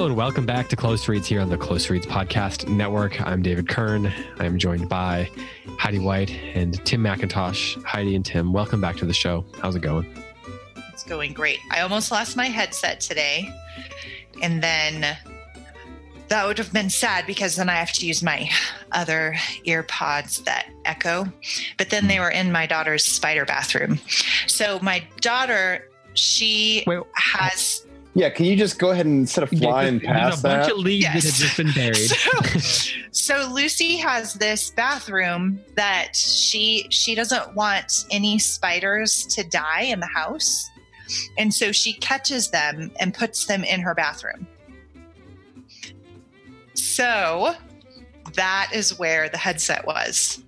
Hello and welcome back to Close Reads here on the Close Reads Podcast Network. I'm David Kern. I'm joined by Heidi White and Tim McIntosh. Heidi and Tim, welcome back to the show. How's it going? It's going great. I almost lost my headset today. And then that would have been sad because then I have to use my other ear pods that echo. But then they were in my daughter's spider bathroom. So my daughter, she Wait, has Yeah, can you just go ahead and instead of flying There's past a bunch that? of leaves that have just been buried. so, so Lucy has this bathroom that she she doesn't want any spiders to die in the house. And so she catches them and puts them in her bathroom. So that is where the headset was.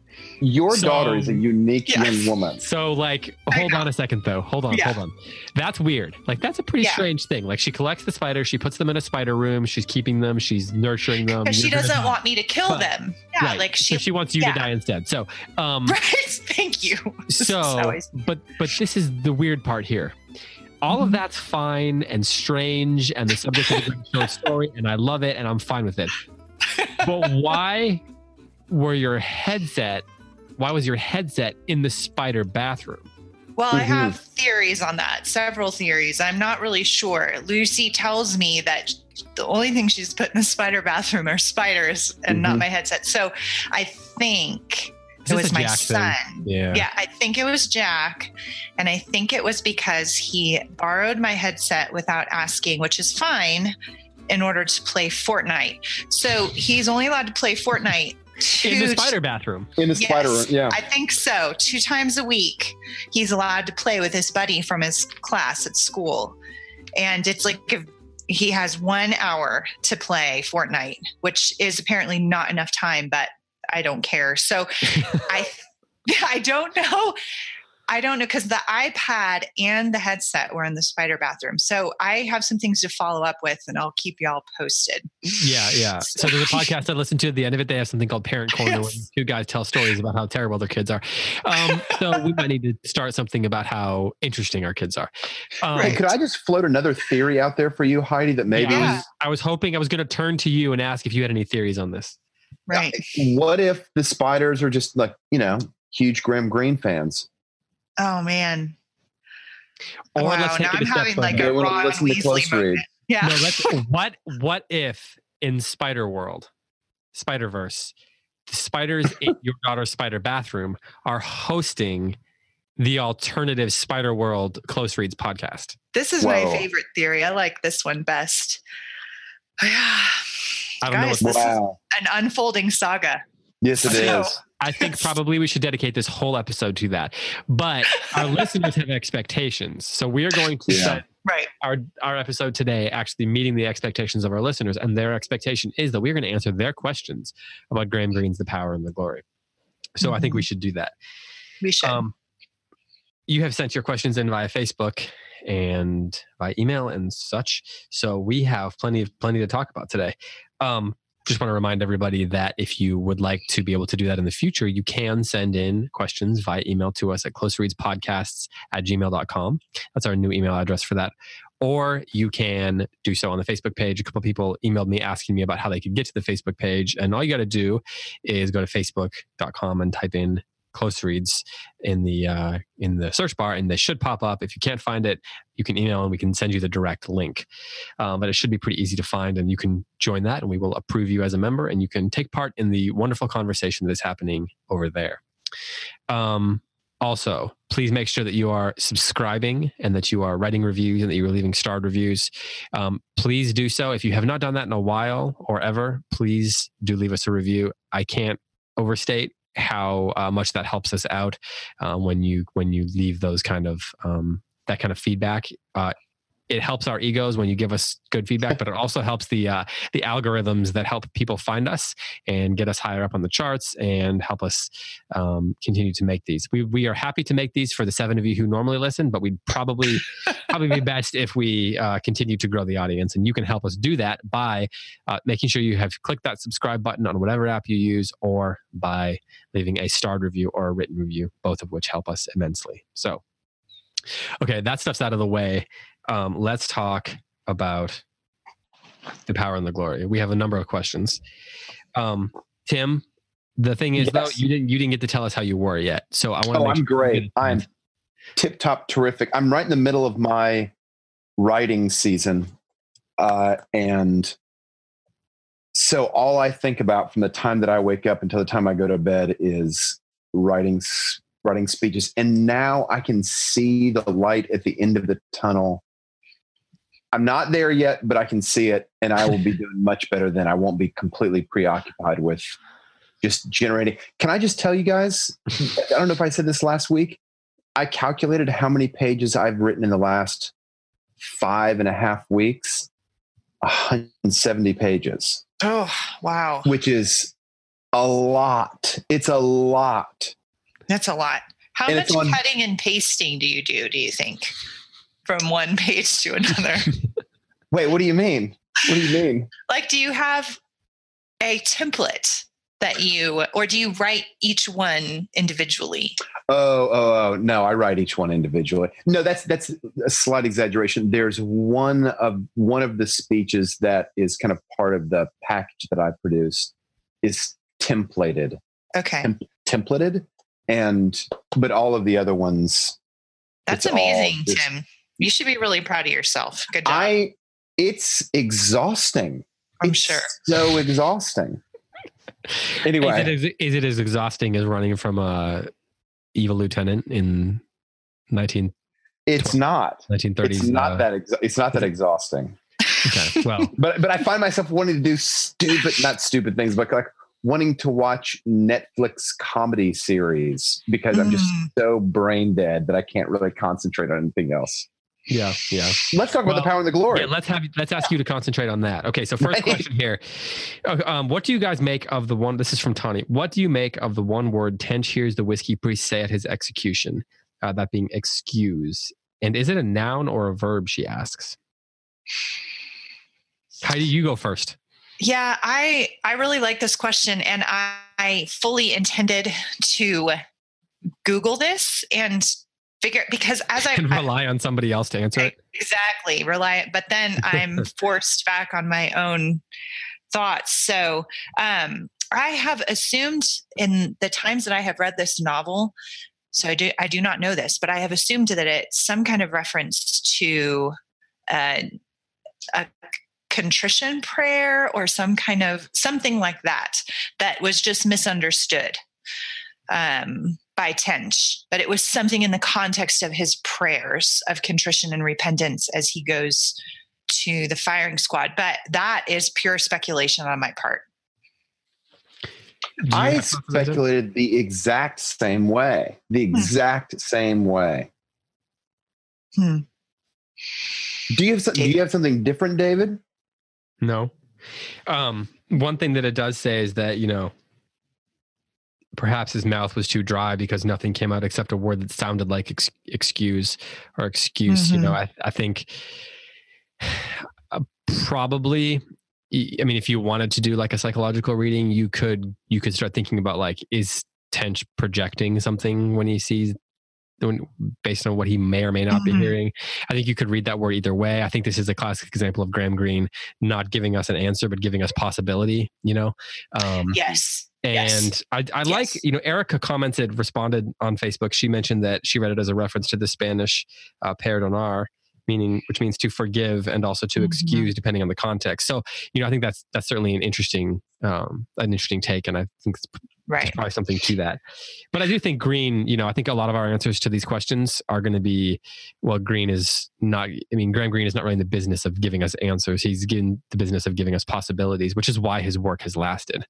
Your So- daughter is a unique Yes. young woman. So, like, hold on a second, though. Hold on, Yeah. hold on. That's weird. Like, that's a pretty Yeah. strange thing. Like, she collects the spiders, she puts them in a spider room, she's keeping them, she's nurturing them. She You're gonna doesn't die. want me to kill But- them. Yeah, Right. like so she, she wants you yeah. to die instead. So, um, Right. Thank you. So always- but but this is the weird part here all of Mhm. that's fine and strange and the subject of the short story and i love it and i'm fine with it but why were your headset why was your headset in the spider bathroom Well, I Mhm. have theories on that, several theories. I'm not really sure. Lucy tells me that the only thing she's put in the spider bathroom are spiders and not Mhm. my headset. So I think Is it was my Jack son. yeah Yeah, I think it was Jack. And I think it was because he borrowed my headset without asking, which is fine in order to play Fortnite. So he's only allowed to play Fortnite. In the spider bathroom In the Yes. spider room. Yeah. I think so. Two times a week, he's allowed to play with his buddy from his class at school. And it's like if he has one hour to play Fortnite, which is apparently not enough time, but I don't care. So I I don't know. I don't know because the iPad and the headset were in the spider bathroom. So I have some things to follow up with and I'll keep y'all posted. yeah yeah so there's a podcast i listened to at the end of it they have something called parent corner where two guys tell stories about how terrible their kids are um, so we might need to start something about how interesting our kids are um, Hey, could I just float another theory out there for you, Heidi? That maybe Yeah, I, was, I was hoping I was going to turn to you and ask if you had any theories on this. Right. what if the spiders are just like you know huge Graham Greene fans? Oh man. Or wow, let's take now it a I'm step having like further. A wanna Ron listen to Weasley close moment. read. Yeah. No, let's, what what if in Spider World, Spider Verse, the spiders in your daughter's spider bathroom are hosting the alternative Spider World Close Reads podcast? This is my favorite theory. I like this one best. I don't know Guys, what this Wow. is an unfolding saga. Yes, it is. So- I think probably we should dedicate this whole episode to that. But our listeners have expectations. So we are going to Yeah. set Right. our our episode today actually meeting the expectations of our listeners and their expectation is that we're going to answer their questions about graham greene's the power and the glory so i think we should do that We should. um, you have sent your questions in via facebook and by email and such so we have plenty of plenty to talk about today um, just want to remind everybody that if you would like to be able to do that in the future, you can send in questions via email to us at closereadspodcasts at gmail.com. That's our new email address for that. Or you can do so on the Facebook page. A couple people emailed me asking me about how they could get to the Facebook page. And all you got to do is go to facebook.com and type in close reads in the uh, in the search bar and they should pop up. If you can't find it you can email and we can send you the direct link. Um, but it should be pretty easy to find and you can join that and we will approve you as a member and you can take part in the wonderful conversation that is happening over there. Um, also please make sure that you are subscribing and that you are writing reviews and that you are leaving starred reviews. Um, please do so. If you have not done that in a while or ever please do leave us a review. I can't overstate how uh, much that helps us out uh, when you when you leave those kind of um, that kind of feedback. Uh, it helps our egos when you give us good feedback, but it also helps the uh, the algorithms that help people find us and get us higher up on the charts and help us um, continue to make these. We we are happy to make these for the seven of you who normally listen, but we'd probably probably be best if we uh, continue to grow the audience. And you can help us do that by uh, making sure you have clicked that subscribe button on whatever app you use, or by leaving a starred review or a written review, both of which help us immensely. So. Okay, that stuff's out of the way um, let's talk about the power and the glory. We have a number of questions. Um, Tim, the thing is yes. though, you didn't you didn't get to tell us how you were yet. So I want to. Oh, I'm sure great. I'm tip top terrific. I'm right in the middle of my writing season, uh, and so all I think about from the time that I wake up until the time I go to bed is writing writing speeches. And now I can see the light at the end of the tunnel I'm not there yet, but I can see it, and I will be doing much better then. I won't be completely preoccupied with just generating. Can I just tell you guys? I don't know if I said this last week. I calculated how many pages I've written in the last five and a half weeks 170 pages. Oh, wow. Which is a lot. It's a lot. That's a lot. How and much on, cutting and pasting do you do, do you think? From one page to another. Wait, what do you mean? What do you mean? like, do you have a template that you, or do you write each one individually? Oh, oh, oh, no! I write each one individually. No, that's that's a slight exaggeration. There's one of one of the speeches that is kind of part of the package that I produced is templated. Okay. Tem- templated, and but all of the other ones. That's amazing, Tim. You should be really proud of yourself. Good job. I it's exhausting. I'm it's sure. So exhausting. Anyway, is it, as, is it as exhausting as running from a evil lieutenant in 19 It's not. 1930s. It's not uh, that exa- it's not that exhausting. okay. Well, but but I find myself wanting to do stupid not stupid things but like wanting to watch Netflix comedy series because mm. I'm just mm. so brain dead that I can't really concentrate on anything else. Yeah, yeah. Let's talk well, about the power and the glory. Yeah, let's have let's ask you to concentrate on that. Okay, so first question here: uh, um, What do you guys make of the one? This is from Tani. What do you make of the one word Tench hears the whiskey priest say at his execution? Uh, that being excuse, and is it a noun or a verb? She asks. How do you go first? Yeah, I I really like this question, and I, I fully intended to Google this and figure because as I and rely on somebody else to answer it. Exactly, rely. But then I'm forced back on my own thoughts. So um, I have assumed in the times that I have read this novel. So I do I do not know this, but I have assumed that it's some kind of reference to uh, a contrition prayer or some kind of something like that that was just misunderstood. Um, by Tench, but it was something in the context of his prayers of contrition and repentance as he goes to the firing squad. But that is pure speculation on my part. I speculated the exact same way. The hmm. exact hmm. same way. Hmm. Do you have do you have something different, David? No. Um, one thing that it does say is that you know perhaps his mouth was too dry because nothing came out except a word that sounded like ex- excuse or excuse. Mm-hmm. You know, mm-hmm. I, I think uh, probably I mean, if you wanted to do like a psychological reading, you could you could start thinking about like is Tench projecting something when he sees based on what he may or may not mm-hmm. be hearing. I think you could read that word either way. I think this is a classic example of Graham Greene not giving us an answer but giving us possibility. You know. Um, yes. And yes. I, I yes. like, you know, Erica commented, responded on Facebook. She mentioned that she read it as a reference to the Spanish uh, perdonar, meaning which means to forgive and also to mm-hmm. excuse, depending on the context. So, you know, I think that's that's certainly an interesting um, an interesting take, and I think it's right. probably something to that. But I do think Greene, you know, I think a lot of our answers to these questions are going to be, well, Greene is not. I mean, Graham Greene is not really in the business of giving us answers. He's in the business of giving us possibilities, which is why his work has lasted.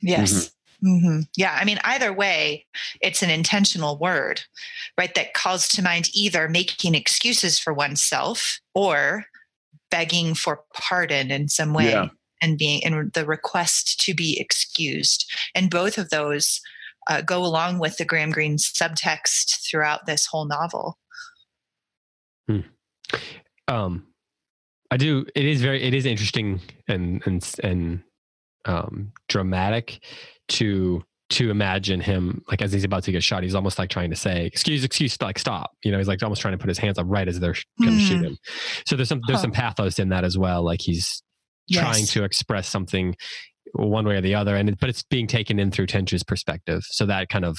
Yes. hmm Yeah, I mean, either way, it's an intentional word, right? That calls to mind either making excuses for oneself or begging for pardon in some way Yeah. And being in the request to be excused. And both of those uh, go along with the Graham Greene subtext throughout this whole novel. um i do it is very it is interesting and and and um dramatic to to imagine him like as he's about to get shot he's almost like trying to say excuse excuse like stop you know he's like almost trying to put his hands up right as they're going to shoot Hmm. him so there's some there's some pathos in that as well like he's trying to express something one way or the other and it, but it's being taken in through tench's perspective. So that kind of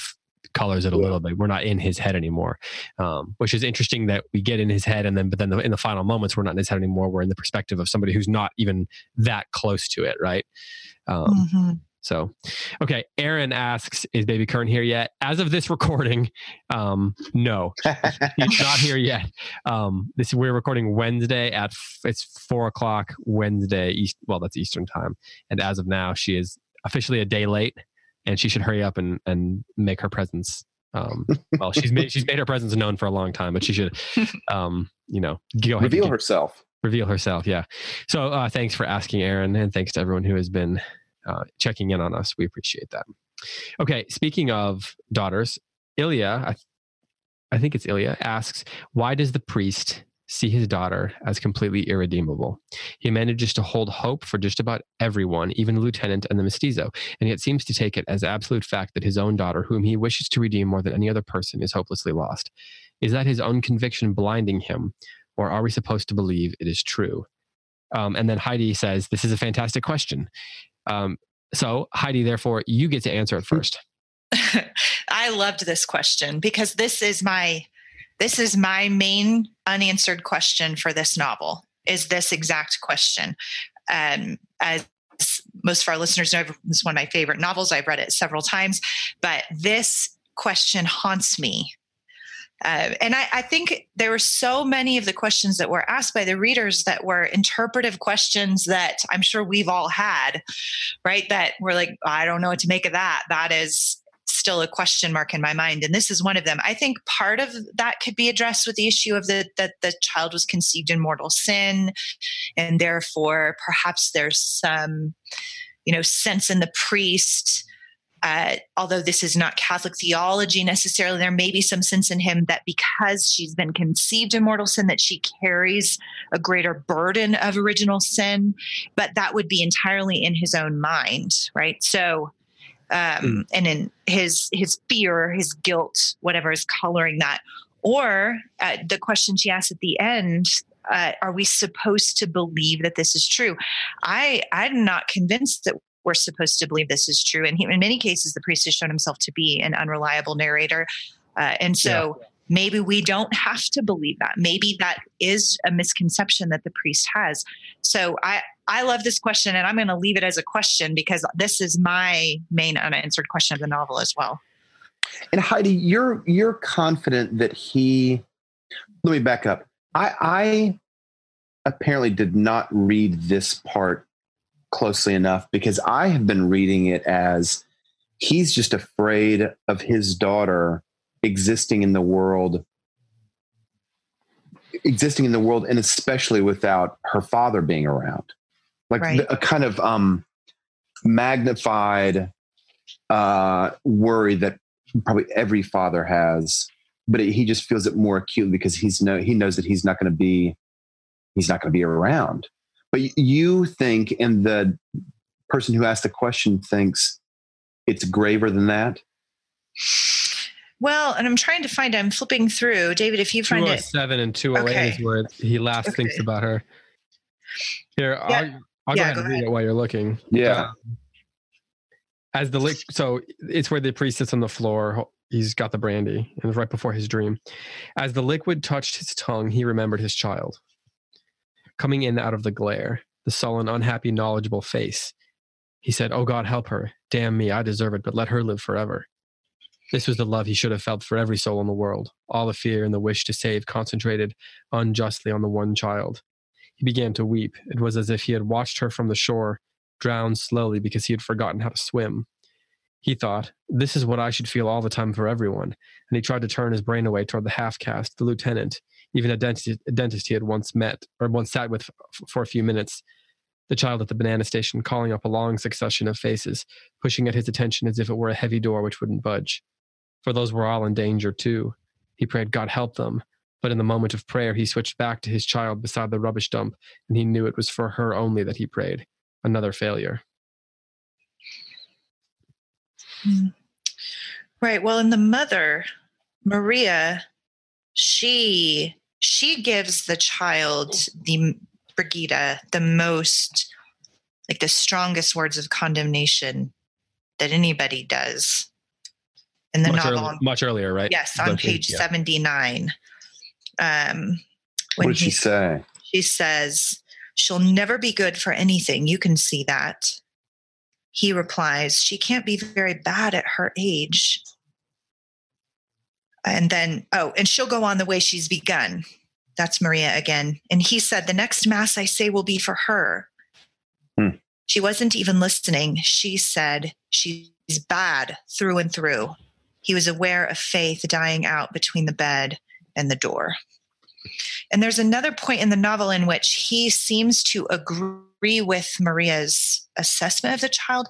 colors it a Yeah. little bit. We're not in his head anymore um, which is interesting that we get in his head and then but then the, in the final moments we're not in his head anymore. We're in the perspective of somebody who's not even that close to it right? Um, Mhm. So okay aaron asks is baby kern here yet as of this recording um, no he's not here yet. Um, this we're recording Wednesday at f- it's four o'clock Wednesday East. Well, that's Eastern time, and as of now, she is officially a day late, and she should hurry up and and make her presence. Um, well, she's made she's made her presence known for a long time, but she should, um, you know, go ahead and Reveal get- herself. reveal herself. Yeah. So uh, thanks for asking, Aaron, and thanks to everyone who has been uh, checking in on us. We appreciate that. Okay. Speaking of daughters, Ilya, I, I think it's Ilya, asks, why does the priest see his daughter as completely irredeemable? He manages to hold hope for just about everyone, even the lieutenant and the mestizo, and yet seems to take it as absolute fact that his own daughter, whom he wishes to redeem more than any other person, is hopelessly lost. Is that his own conviction blinding him, or are we supposed to believe it is true? Um, and then Heidi says, This is a fantastic question. Um, so, Heidi, therefore, you get to answer it first. I loved this question because this is my this is my main unanswered question for this novel is this exact question. Um, as most of our listeners know, this is one of my favorite novels. I've read it several times, but this question haunts me. Uh, and I, I think there were so many of the questions that were asked by the readers that were interpretive questions that I'm sure we've all had, right? That we're like, I don't know what to make of that. That is still a question mark in my mind and this is one of them i think part of that could be addressed with the issue of the that the child was conceived in mortal sin and therefore perhaps there's some you know sense in the priest uh, although this is not catholic theology necessarily there may be some sense in him that because she's been conceived in mortal sin that she carries a greater burden of original sin but that would be entirely in his own mind right so um, and in his his fear, his guilt, whatever is coloring that. Or uh, the question she asked at the end: uh, Are we supposed to believe that this is true? I I'm not convinced that we're supposed to believe this is true. And he, in many cases, the priest has shown himself to be an unreliable narrator, uh, and so. Maybe we don't have to believe that. Maybe that is a misconception that the priest has. So I, I love this question, and I'm going to leave it as a question because this is my main unanswered question of the novel as well. And Heidi, you're you're confident that he. Let me back up. I, I apparently did not read this part closely enough because I have been reading it as he's just afraid of his daughter existing in the world existing in the world and especially without her father being around like Right. a kind of um magnified uh worry that probably every father has but he just feels it more acutely because he's no he knows that he's not going to be he's not going to be around but you think and the person who asked the question thinks it's graver than that Well, and I'm trying to find. I'm flipping through, David. If you find it, 207 and 208 Okay. is where he last Okay. thinks about her. Here, I'll, I'll go ahead go and read ahead. it while you're looking. yeah Um, as the lick, so it's where the priest sits on the floor. He's got the brandy, and right before his dream, as the liquid touched his tongue, he remembered his child coming in out of the glare, the sullen, unhappy, knowledgeable face. He said, "Oh God, help her! Damn me, I deserve it, but let her live forever." This was the love he should have felt for every soul in the world. All the fear and the wish to save concentrated unjustly on the one child. He began to weep. It was as if he had watched her from the shore drown slowly because he had forgotten how to swim. He thought, this is what I should feel all the time for everyone. And he tried to turn his brain away toward the half caste, the lieutenant, even a dentist, a dentist he had once met or once sat with for a few minutes, the child at the banana station calling up a long succession of faces, pushing at his attention as if it were a heavy door which wouldn't budge. For those were all in danger too. He prayed God help them, but in the moment of prayer he switched back to his child beside the rubbish dump, and he knew it was for her only that he prayed. Another failure. Hmm. Right. Well, in the mother, Maria, she she gives the child the Brigida the most like the strongest words of condemnation that anybody does in the much, novel. early, much earlier, right? Yes, on The- page yeah. 79. Um, What when did she he- say? she says, She'll never be good for anything. You can see that. He replies, She can't be very bad at her age. And then, oh, and she'll go on the way she's begun. That's Maria again. And he said, The next mass I say will be for her. Hmm. She wasn't even listening. She said, She's bad through and through. He was aware of faith dying out between the bed and the door. And there's another point in the novel in which he seems to agree with Maria's assessment of the child.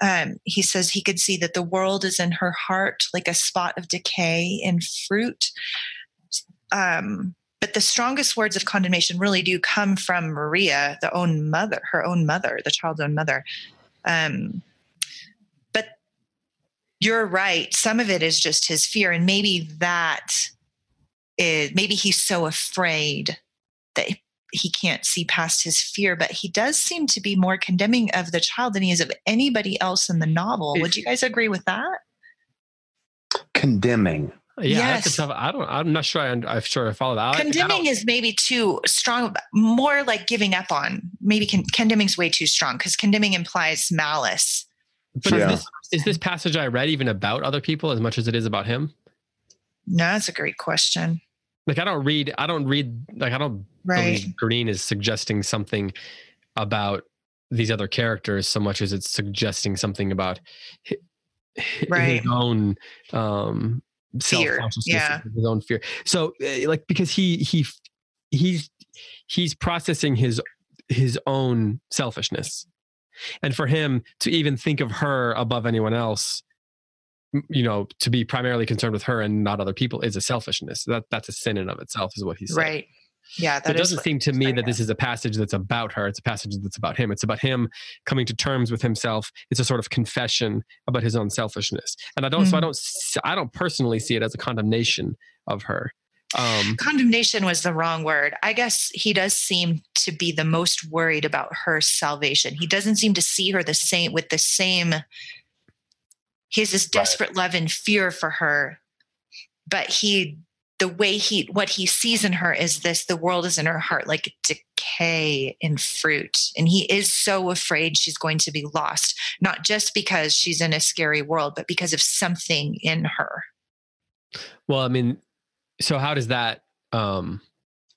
Um, he says he could see that the world is in her heart like a spot of decay in fruit. Um, but the strongest words of condemnation really do come from Maria, the own mother, her own mother, the child's own mother. Um, but you're right. Some of it is just his fear, and maybe that is maybe he's so afraid that he can't see past his fear. But he does seem to be more condemning of the child than he is of anybody else in the novel. Would you guys agree with that? Condemning. Yeah, that's a Yes. tough. I don't. I'm not sure. I, I'm sure I follow that. I- I don't- condemning is maybe too strong more like giving up on maybe con- condemning's way too strong because condemning implies malice But Yeah. is, this, is this passage I read even about other people as much as it is about him? no that's a great question Like I don't read. I don't read. Like I don't right believe Greene is suggesting something about these other characters so much as it's suggesting something about hi- hi- Right. his own um Fear, self-consciousness, yeah. his own fear. So uh, like because he he he's he's processing his his own selfishness. And for him to even think of her above anyone else you know to be primarily concerned with her and not other people is a selfishness that that's a sin in of itself is what he's saying right yeah so it doesn't seem to me that this is a passage that's about her. It's a passage that's about him. It's about him coming to terms with himself. It's a sort of confession about his own selfishness. And I don't. So I Mhm. don't. I don't personally see it as a condemnation of her. Um, condemnation was the wrong word i guess he does seem to be the most worried about her salvation he doesn't seem to see her the same with the same he has this desperate love and fear for her but he the way he what he sees in her is this the world is in her heart like decay in fruit and he is so afraid she's going to be lost not just because she's in a scary world but because of something in her well, I mean, so how does that um,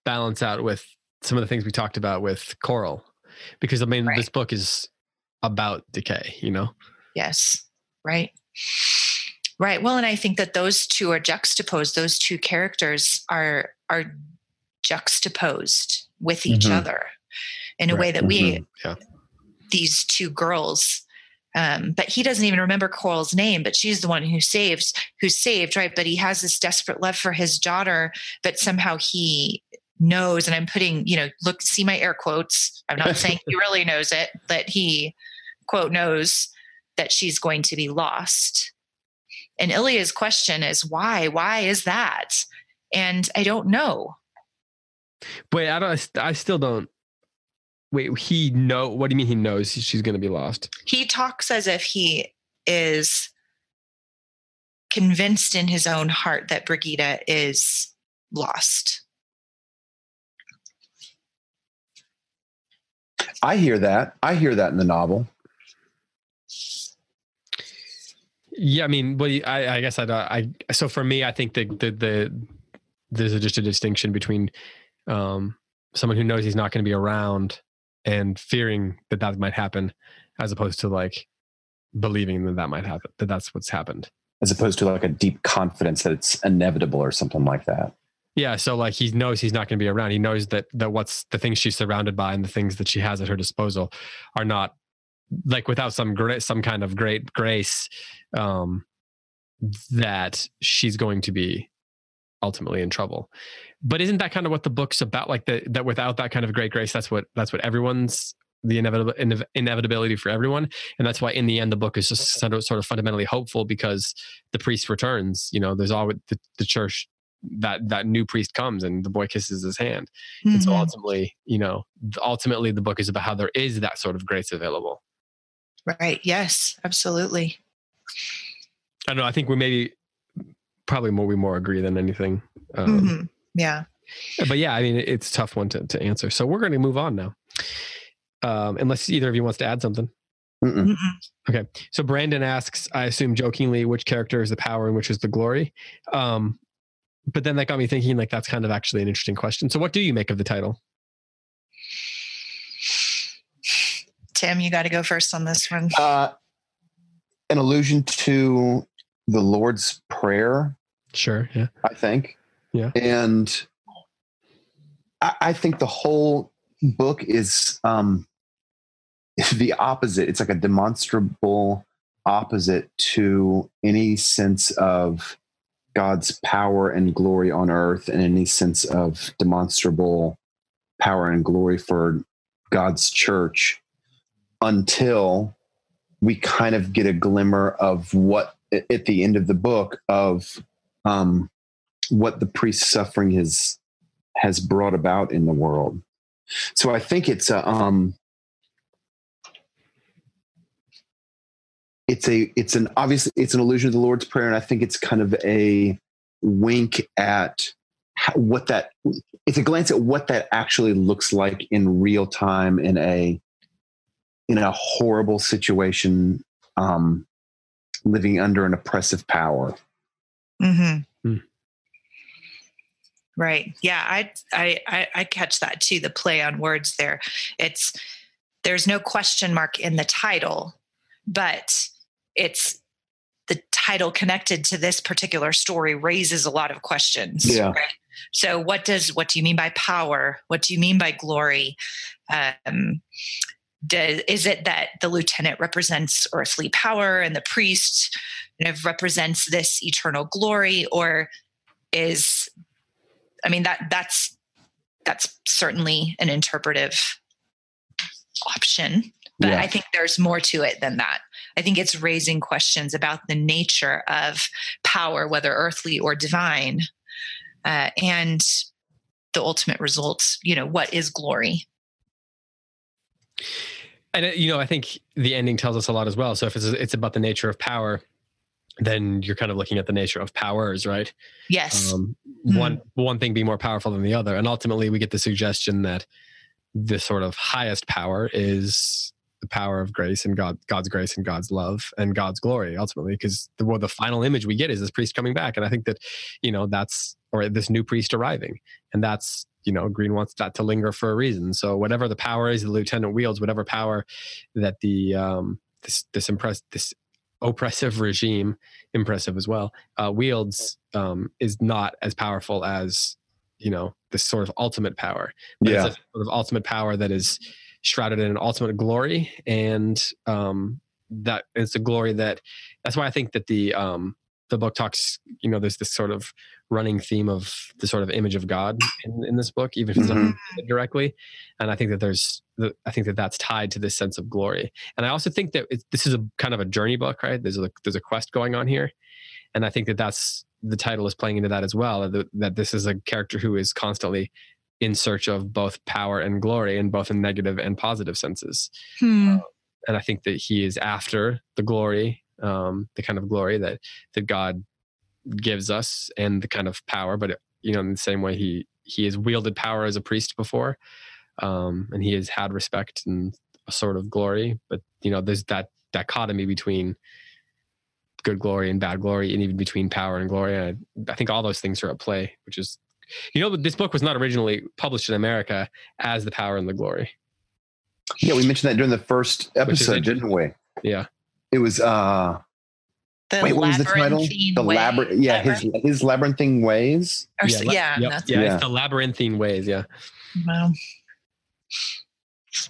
balance out with some of the things we talked about with Coral? Because I mean, Right. this book is about decay. You know. Yes. Right. Right. Well, and I think that those two are juxtaposed. Those two characters are are juxtaposed with each Mhm. other in a Right. way that we Mhm. Yeah. these two girls um, but he doesn't even remember Coral's name, but she's the one who saves, who's saved, right? But he has this desperate love for his daughter, but somehow he knows, and I'm putting, you know, look, see my air quotes. I'm not saying he really knows it, but he quote knows that she's going to be lost. And Ilya's question is why? Why is that? And I don't know. Wait, I don't. I still don't. Wait, he know. What do you mean he knows she's going to be lost? He talks as if he is convinced in his own heart that Brigida is lost. I hear that. I hear that in the novel. Yeah, I mean, well, I, I guess I, I, so for me, I think that the, the, there's just a distinction between um, someone who knows he's not going to be around and fearing that that might happen, as opposed to like believing that that might happen, that that's what's happened. As opposed to like a deep confidence that it's inevitable or something like that. Yeah, so like he knows he's not going to be around. He knows that that what's the things she's surrounded by and the things that she has at her disposal are not like without some great some kind of great grace um that she's going to be ultimately in trouble. But isn't that kind of what the book's about like the, that without that kind of great grace that's what that's what everyone's the inevitable inevitability for everyone and that's why in the end the book is just sort of, sort of fundamentally hopeful because the priest returns you know there's always the, the church that that new priest comes and the boy kisses his hand mm-hmm. and so mm-hmm. ultimately you know ultimately the book is about how there is that sort of grace available right yes absolutely i don't know i think we maybe probably more we more agree than anything um, mm-hmm. yeah but yeah i mean it's a tough one to, to answer so we're going to move on now um, unless either of you wants to add something Mm-mm. Okay. So Brandon asks, I assume jokingly, which character is the power and which is the glory? Um, but then that got me thinking like that's kind of actually an interesting question. So what do you make of the title? Tim, you got to go first on this one. Uh, an allusion to the Lord's Prayer. Sure. Yeah. I think. Yeah. And I, I think the whole book is um, the opposite. It's like a demonstrable opposite to any sense of God's power and glory on earth and any sense of demonstrable power and glory for God's church until we kind of get a glimmer of what at the end of the book of um, what the priest's suffering has has brought about in the world. So I think it's a um, it's a it's an obviously it's an allusion to the Lord's prayer, and I think it's kind of a wink at how, what that it's a glance at what that actually looks like in real time in a in a horrible situation um, living under an oppressive power mm-hmm. Hmm. right yeah I, I i catch that too the play on words there it's there's no question mark in the title but it's the title connected to this particular story raises a lot of questions. Yeah. Right? So, what does what do you mean by power? What do you mean by glory? Um, does, is it that the lieutenant represents earthly power and the priest kind of represents this eternal glory, or is I mean that that's that's certainly an interpretive option but yeah. I think there's more to it than that. I think it's raising questions about the nature of power, whether earthly or divine, uh, and the ultimate results. You know, what is glory? And uh, you know, I think the ending tells us a lot as well. So if it's it's about the nature of power, then you're kind of looking at the nature of powers, right? Yes. Um, mm-hmm. One one thing being more powerful than the other, and ultimately we get the suggestion that the sort of highest power is the power of grace and God, God's grace and God's love and God's glory ultimately, because the, well, the final image we get is this priest coming back. And I think that, you know, that's, or this new priest arriving. And that's, you know, Greene wants that to linger for a reason. So whatever the power is, the lieutenant wields, whatever power that the, um, this, this impress, this oppressive regime, impressive as well, uh, wields, um, is not as powerful as, you know, this sort of ultimate power. But yeah. It's a sort of ultimate power that is, shrouded in ultimate glory and um, that it's a glory that that's why i think that the um, the book talks you know there's this sort of running theme of the sort of image of god in, in this book even if it's mm-hmm. not directly and i think that there's the, i think that that's tied to this sense of glory and i also think that this is a kind of a journey book right there's a there's a quest going on here and i think that that's the title is playing into that as well that, that this is a character who is constantly in search of both power and glory in both in negative and positive senses. Hmm. And I think that he is after the glory, um, the kind of glory that that God gives us, and the kind of power. But you know, in the same way, he he has wielded power as a priest before, um, and he has had respect and a sort of glory. But you know, there's that dichotomy between good glory and bad glory, and even between power and glory. And I, I think all those things are at play, which is you know, this book was not originally published in America as The Power and the Glory. Yeah, we mentioned that during the first episode, didn't we? Yeah. It was uh The wait, what was the title? The labyrinth yeah, his his labyrinthine ways. Or Yeah, so- la- yeah, Yep. that's- yeah, Yeah. it's the labyrinthine ways. Yeah. well,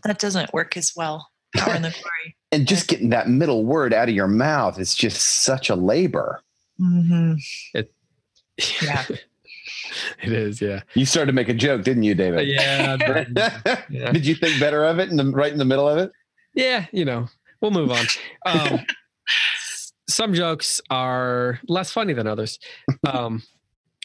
that doesn't work as well. Power in the glory. And just getting that middle word out of your mouth is just such a labor. Mm-hmm. It, Yeah. it is. Yeah. You started to make a joke, didn't you, David? Yeah. but- yeah. Did you think better of it in the right in the middle of it? yeah, you know, we'll move on. Um, some jokes are less funny than others, um,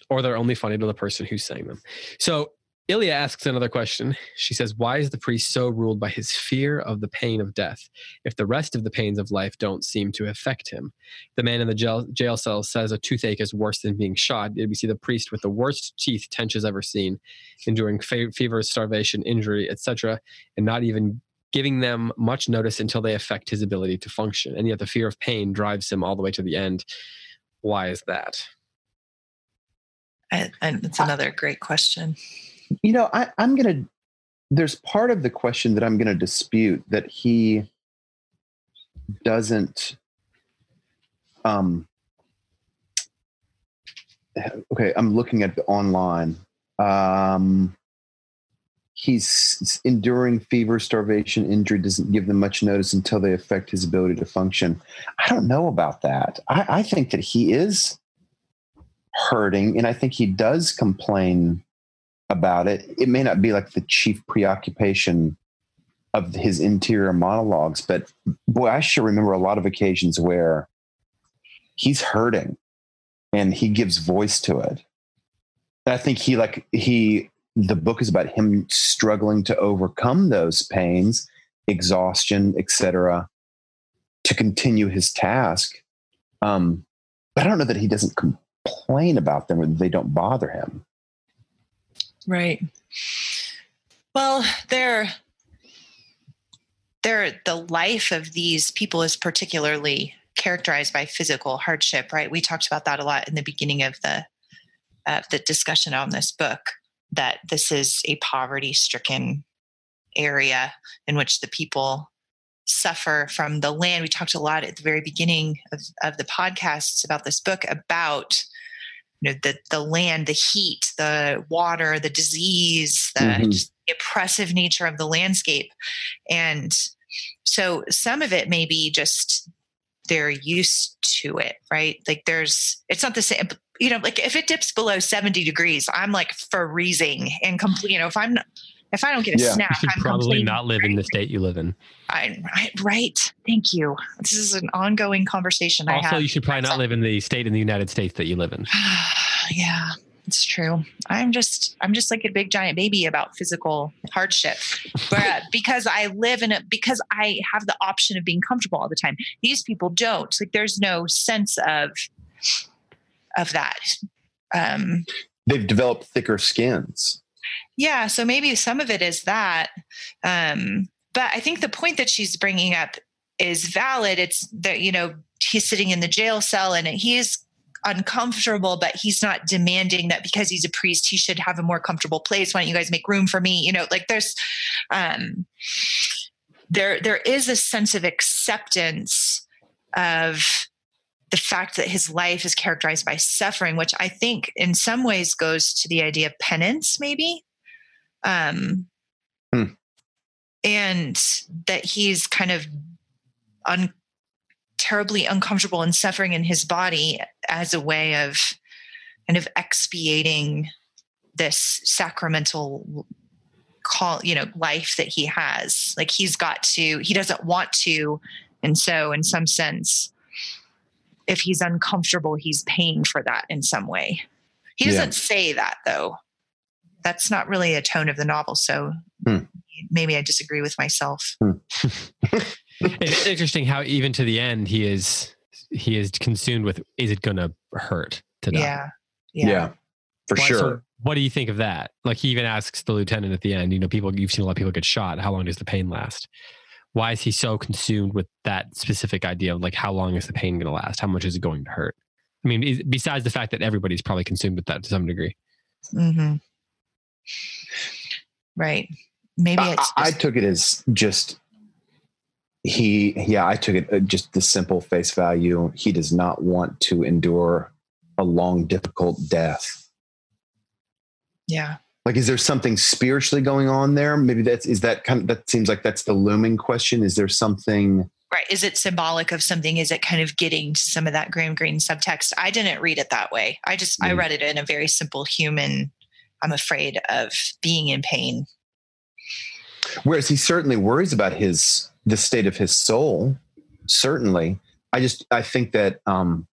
or they're only funny to the person who's saying them. So Ilya asks another question. She says, Why is the priest so ruled by his fear of the pain of death if the rest of the pains of life don't seem to affect him? The man in the jail, jail cell says a toothache is worse than being shot. Did we see the priest with the worst teeth Tench has ever seen, enduring fe- fever, starvation, injury, etc., and not even giving them much notice until they affect his ability to function. And yet the fear of pain drives him all the way to the end. Why is that? I, and it's another great question. You know, I, I'm gonna there's part of the question that I'm gonna dispute that he doesn't um okay, I'm looking at the online. Um he's enduring fever, starvation, injury, doesn't give them much notice until they affect his ability to function. I don't know about that. I, I think that he is hurting, and I think he does complain about it. It may not be like the chief preoccupation of his interior monologues, but boy, I sure remember a lot of occasions where he's hurting and he gives voice to it. And I think he like he the book is about him struggling to overcome those pains, exhaustion, etc., to continue his task. Um, but I don't know that he doesn't complain about them or they don't bother him. Right. Well, they're they're the life of these people is particularly characterized by physical hardship, right? We talked about that a lot in the beginning of the uh, the discussion on this book. That this is a poverty-stricken area in which the people suffer from the land. We talked a lot at the very beginning of, of the podcasts about this book about you know the the land the heat the water the disease the, Mhm. the oppressive nature of the landscape and so some of it may be just they're used to it right like there's it's not the same you know like if it dips below 70 degrees i'm like freezing and complete you know if i'm if i don't get a Yeah. You snap should i'm probably not live in the state you live in. I, I, right thank you this is an ongoing conversation i Also, have you should probably not myself. live in the state in the United States that you live in. yeah it's true i'm just i'm just like a big giant baby about physical hardship but because i live in it because i have the option of being comfortable all the time these people don't like there's no sense of of that. Um They've developed thicker skins. yeah so maybe some of it is that um but i think the point that she's bringing up is valid. It's that you know he's sitting in the jail cell and he's uncomfortable but he's not demanding that because he's a priest he should have a more comfortable place. Why don't you guys make room for me? You know like there's um there there is a sense of acceptance of the fact that his life is characterized by suffering which i think in some ways goes to the idea of penance maybe um Hmm. and that he's kind of un- terribly uncomfortable and suffering in his body as a way of kind of expiating this sacramental call you know life that he has like he's got to he doesn't want to and so in some sense if he's uncomfortable he's paying for that in some way he doesn't say that though that's not really a tone of the novel so Hmm. maybe i disagree with myself it's interesting how even to the end he is he is consumed with is it gonna hurt to die? yeah Yeah, for Why- sure. so what do you think of that? Like he even asks the lieutenant at the end, you know, people you've seen a lot of people get shot. How long does the pain last? Why is he so consumed with that specific idea of like how long is the pain going to last? How much is it going to hurt? I mean, is- besides the fact that everybody's probably consumed with that to some degree. hmm Right. Maybe I, it's I just, took it as just he yeah i took it uh, just the simple face value he does not want to endure a long difficult death Yeah. Like is there something spiritually going on there maybe that's is that kind of that seems like that's the looming question is there something Right. Is it symbolic of something? Is it kind of getting to some of that Graham Greene subtext? I didn't read it that way. I just, I Mm. read it in a very simple human, I'm afraid of being in pain. whereas he certainly worries about his the state of his soul certainly i just i think that um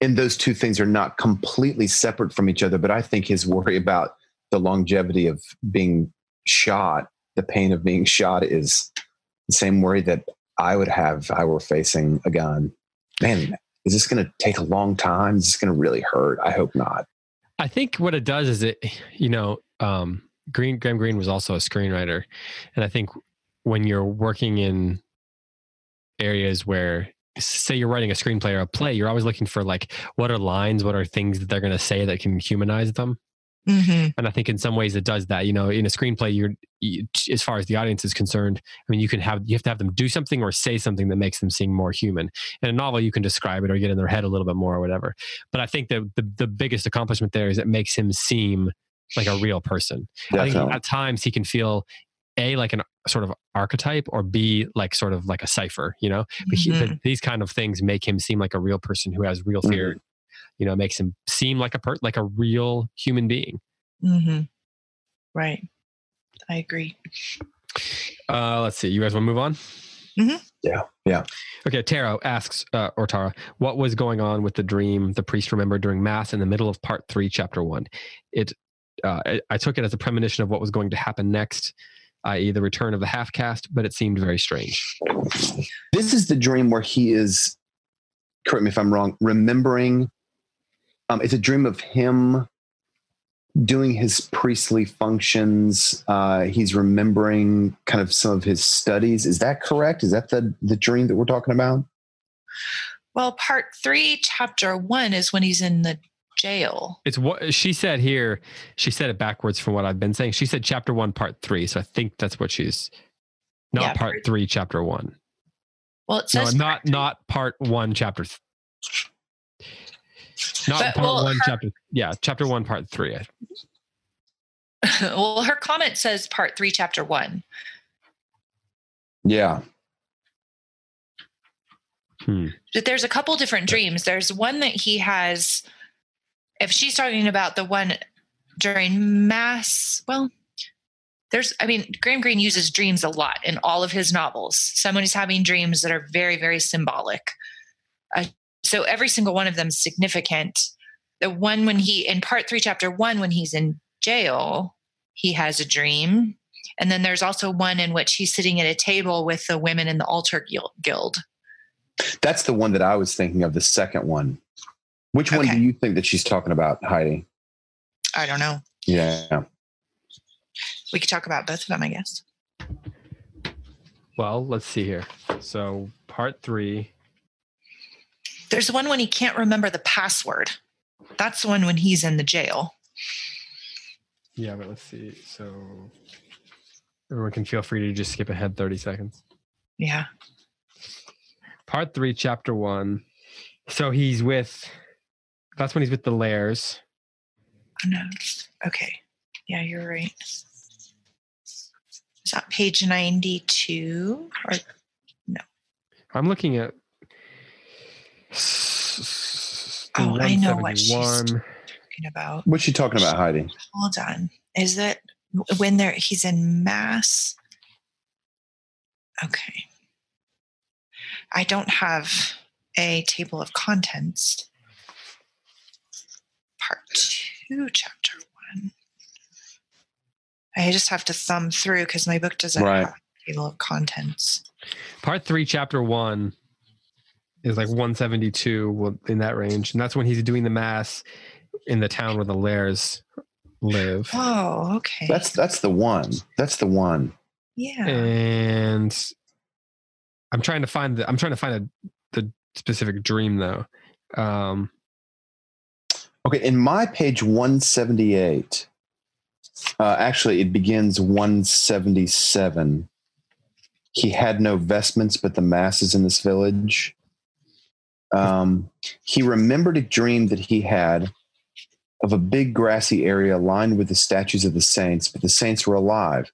and those two things are not completely separate from each other but i think his worry about the longevity of being shot the pain of being shot is the same worry that i would have if i were facing a gun. Man is this going to take a long time? Is this going to really hurt? I hope not. I think what it does is it, you know, um, Greene Graham Greene was also a screenwriter, and I think when you're working in areas where, say, you're writing a screenplay or a play, you're always looking for like what are lines, what are things that they're going to say that can humanize them. Mm-hmm. And I think in some ways it does that. You know, in a screenplay, you're you, as far as the audience is concerned. I mean, you can have you have to have them do something or say something that makes them seem more human. In a novel, you can describe it or get in their head a little bit more or whatever. But I think that the the biggest accomplishment there is it makes him seem like a real person. I think at times he can feel a like an sort of archetype or b like sort of like a cipher. You know, but, he, but these kind of things make him seem like a real person who has real fear. You know, makes him seem like a per- like a real human being. Mm-hmm. Right. I agree. Uh, let's see. You guys want to move on? yeah yeah Okay. Taro asks, uh, or Tara, what was going on with the dream the priest remembered during Mass in the middle of part three, chapter one? It, uh, I, I took it as a premonition of what was going to happen next, i.e., the return of the half caste, but it seemed very strange. this is the dream where he is correct me if i'm wrong remembering um, it's a dream of him doing his priestly functions uh, he's remembering kind of some of his studies is that correct is that the the dream that we're talking about Well, part three, chapter one is when he's in the jail. It's what she said here. She said it backwards from what I've been saying. She said chapter one, part three. So I think that's what she's not Yeah, part part- three, chapter one. Well, it No, says not part three. not part one, chapter. Th- not But, part well, one, her- chapter. Yeah, chapter one, part three. well, her comment says part three, chapter one. yeah Hmm. But there's a couple different dreams. There's one that he has. If she's talking about the one during mass, well, there's. I mean, Graham Greene uses dreams a lot in all of his novels. Someone is having dreams that are very, very symbolic. Uh, so every single one of them is significant. The one when he in part three, chapter one, when he's in jail, he has a dream. And then there's also one in which he's sitting at a table with the women in the altar guild- guild. that's the one that i was thinking of the second one which one do you think that she's talking about heidi I don't know. yeah We could talk about both of them, I guess. Well, let's see here. So part three. There's one when he can't remember the password. That's the one when he's in the jail. Yeah, but let's see. So everyone can feel free to just skip ahead 30 seconds. Yeah. Part three, chapter one. So he's with. That's when he's with the Lehrs. Oh, no. Okay. Yeah, you're right. Is that page 92? Or no? I'm looking at. Oh, I know what she's talking about? what's she talking about heidi Hold on. Is that when there he's in mass? Okay. I don't have a table of contents. Part two, chapter one. I just have to thumb through because my book doesn't Right. have a table of contents. Part three, chapter one is like 172 in that range. And that's when he's doing the mass in the town where the Lehrs live. Oh, okay. that's that's the one that's the one yeah. and I'm trying to find the I'm trying to find a, the specific dream though. Um, Okay, in my page 178, uh, actually, it begins 177. he had no vestments but the masses in this village. Um, he remembered a dream that he had of a big grassy area lined with the statues of the saints, but the saints were alive.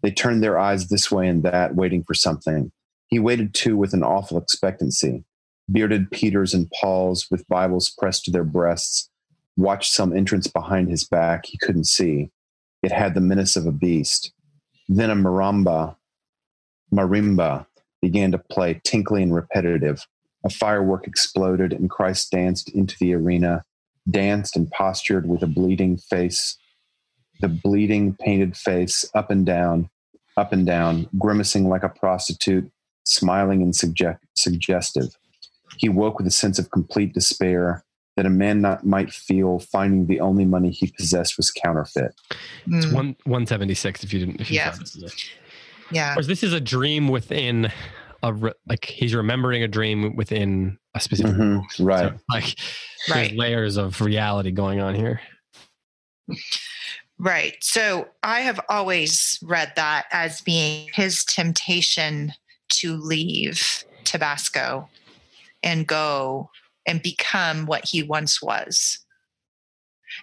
They turned their eyes this way and that, waiting for something. He waited too with an awful expectancy. Bearded Peters and Pauls, with Bibles pressed to their breasts, watched some entrance behind his back he couldn't see. It had the menace of a beast. Then a maramba, marimba, began to play, tinkly and repetitive. A firework exploded, and Christ danced into the arena, danced and postured with a bleeding face, the bleeding, painted face up and down, up and down, grimacing like a prostitute, smiling and suggest- suggestive. He woke with a sense of complete despair that a man not, might feel finding the only money he possessed was counterfeit. It's Mm, one one seventy six. If you didn't, if you Yeah. thought this is a- yeah. Whereas this is a dream within a re- like he's remembering a dream within a specific Mhm, right. So, like Right. there's layers of reality going on here. Right. So I have always read that as being his temptation to leave Tabasco and go and become what he once was.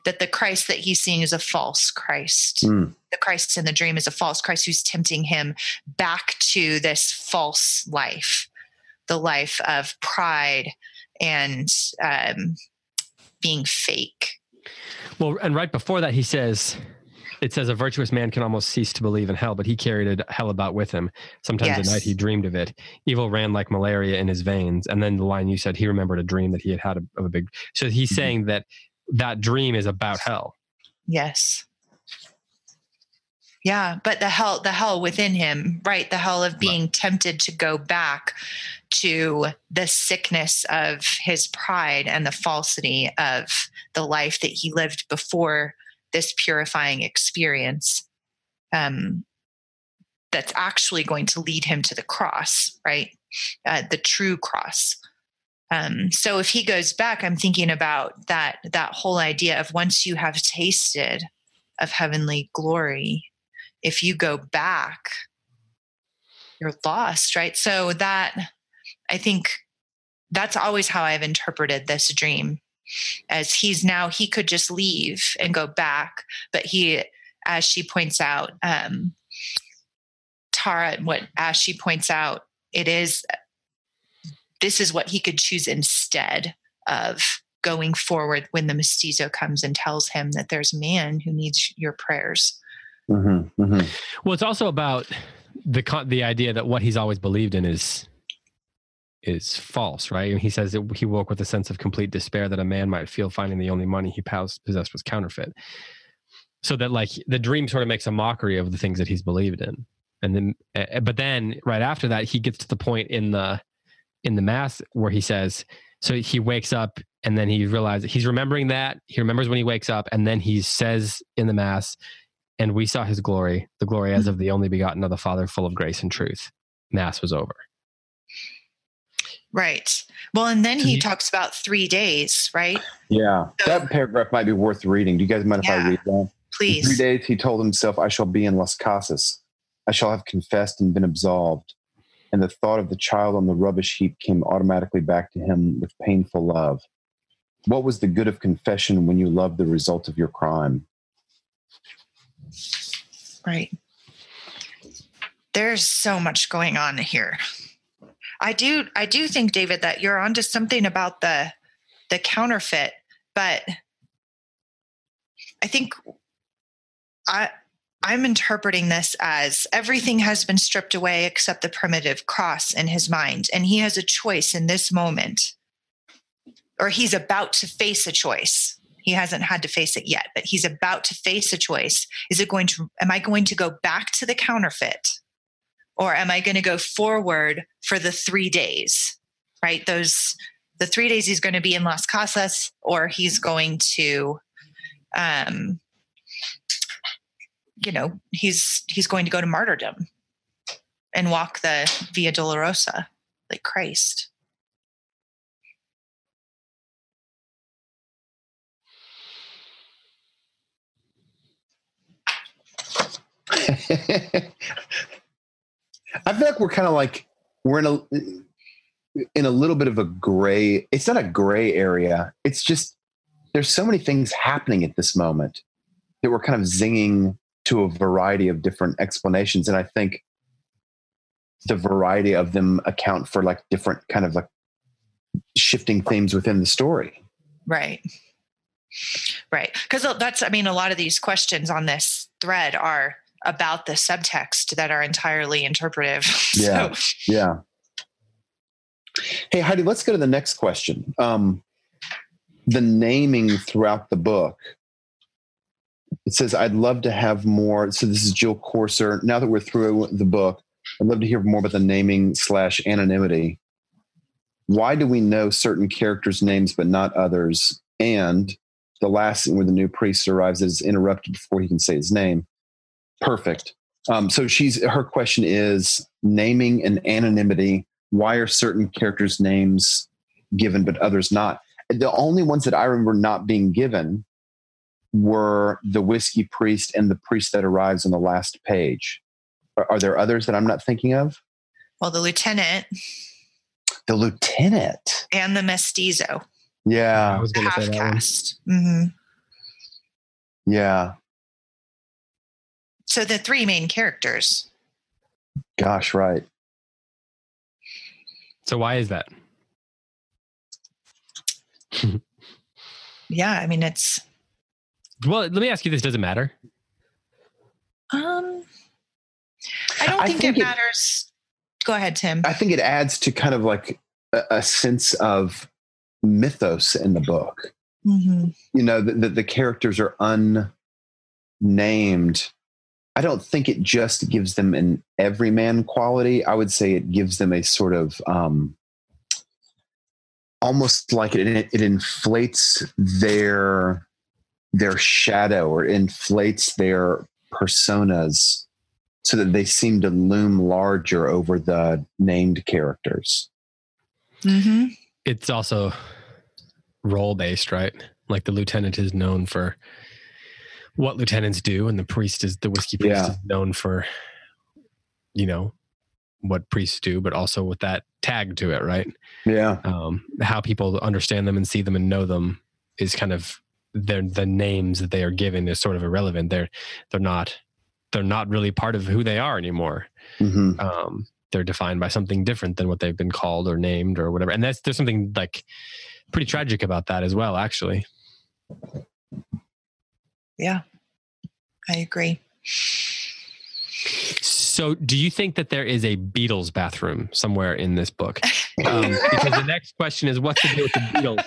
That the Christ that he's seeing is a false Christ. Mm. The Christ in the dream is a false Christ who's tempting him back to this false life, the life of pride and um, being fake. Well, and right before that, he says, it says a virtuous man can almost cease to believe in hell, but he carried a hell about with him. Sometimes Yes. at night he dreamed of it. Evil ran like malaria in his veins. And then the line you said, he remembered a dream that he had had of of a big. So he's Mhm. saying that that dream is about hell. Yes. Yeah, but the hell the hell within him, right? The hell of being tempted to go back to the sickness of his pride and the falsity of the life that he lived before this purifying experience. Um that's actually going to lead him to the cross, right? Uh, the true cross. Um, so if he goes back, I'm thinking about that that whole idea of once you have tasted of heavenly glory, if you go back, you're lost, right? So that I think that's always how I've interpreted this dream. As he's now he could just leave and go back, but he, as she points out, um, Tara, what as she points out, it is this is what he could choose instead of going forward when the mestizo comes and tells him that there's a man who needs your prayers. hmm hmm Well, it's also about the con- the idea that what he's always believed in is is false, right? And he says that he woke with a sense of complete despair that a man might feel finding the only money he possessed was counterfeit. So that like the dream sort of makes a mockery of the things that he's believed in, and then uh, but then right after that he gets to the point in the in the mass where he says so he wakes up and then he realizes he's remembering that he remembers when he wakes up and then he says in the mass and we saw his glory, the glory as of the only begotten of the Father, full of grace and truth. Mass was over. Right. Well, and then he talks about three days, right? Yeah, So- that paragraph might be worth reading. Do you guys mind if I read that? In three days, he told himself, I shall be in Las Casas. I shall have confessed and been absolved. And the thought of the child on the rubbish heap came automatically back to him with painful love. What was the good of confession when you loved the result of your crime? Right. There's so much going on here. I do I do think David that you're onto something about the the counterfeit, but I think I I'm interpreting this as everything has been stripped away except the primitive cross in his mind and he has a choice in this moment. Or he's about to face a choice. He hasn't had to face it yet, but he's about to face a choice. Is it going to am i going to go back to the counterfeit or am i going to go forward for the three days right? Those the three days he's going to be in las casas or he's going to um you know he's he's going to go to martyrdom and walk the via dolorosa like christ I feel like we're kind of like we're in a in a little bit of a gray. It's not a gray area. It's just there's so many things happening at this moment that we're kind of zinging to a variety of different explanations, and I think the variety of them account for like different kind of like shifting themes within the story. Right. Right. Because uh, that's, I mean, a lot of these questions on this thread are about the subtext that are entirely interpretive. Yeah. so, Yeah. Hey, Heidi, let's go to the next question. Um, the naming throughout the book. It says, I'd love to have more. So this is Jill Corser. Now that we're through the book, I'd love to hear more about the naming slash anonymity. Why do we know certain characters' names but not others? And the last scene where the new priest arrives is interrupted before he can say his name. Perfect. Um, so she's her question is naming and anonymity. Why are certain characters' names given but others not? The only ones that I remember not being given were the whiskey priest and the priest that arrives on the last page. Are, are there others that I'm not thinking of? well, the lieutenant The lieutenant. and the mestizo, I Yeah. was going to say half that one. cast. hmm Yeah. So the three main characters. Gosh, right. So why is that? Yeah. I mean, it's, Well, let me ask you this: Does it matter? um, I don't I think, think it it- matters. Go ahead, Tim. I think it adds to kind of like a, a sense of mythos in the book. hmm You know, that the, the characters are unnamed. I don't think it just gives them an everyman quality. I would say it gives them a sort of um, almost like it, it inflates their their shadow or inflates their personas so that they seem to loom larger over the named characters. hmm It's also role based, right? Like the lieutenant is known for what lieutenants do, and the priest is the whiskey priest Yeah. is known for, you know, what priests do, but also with that tag to it, right? Yeah. um, how people understand them and see them and know them is kind of their the names that they are given is sort of irrelevant. They're they're not they're not really part of who they are anymore. hmm Um, they're defined by something different than what they've been called or named or whatever. And that's there's something like pretty tragic about that as well, actually. Yeah. I agree. So, do you think that there is a beetles bathroom somewhere in this book? Um, because the next question is, what's the deal with the beetles?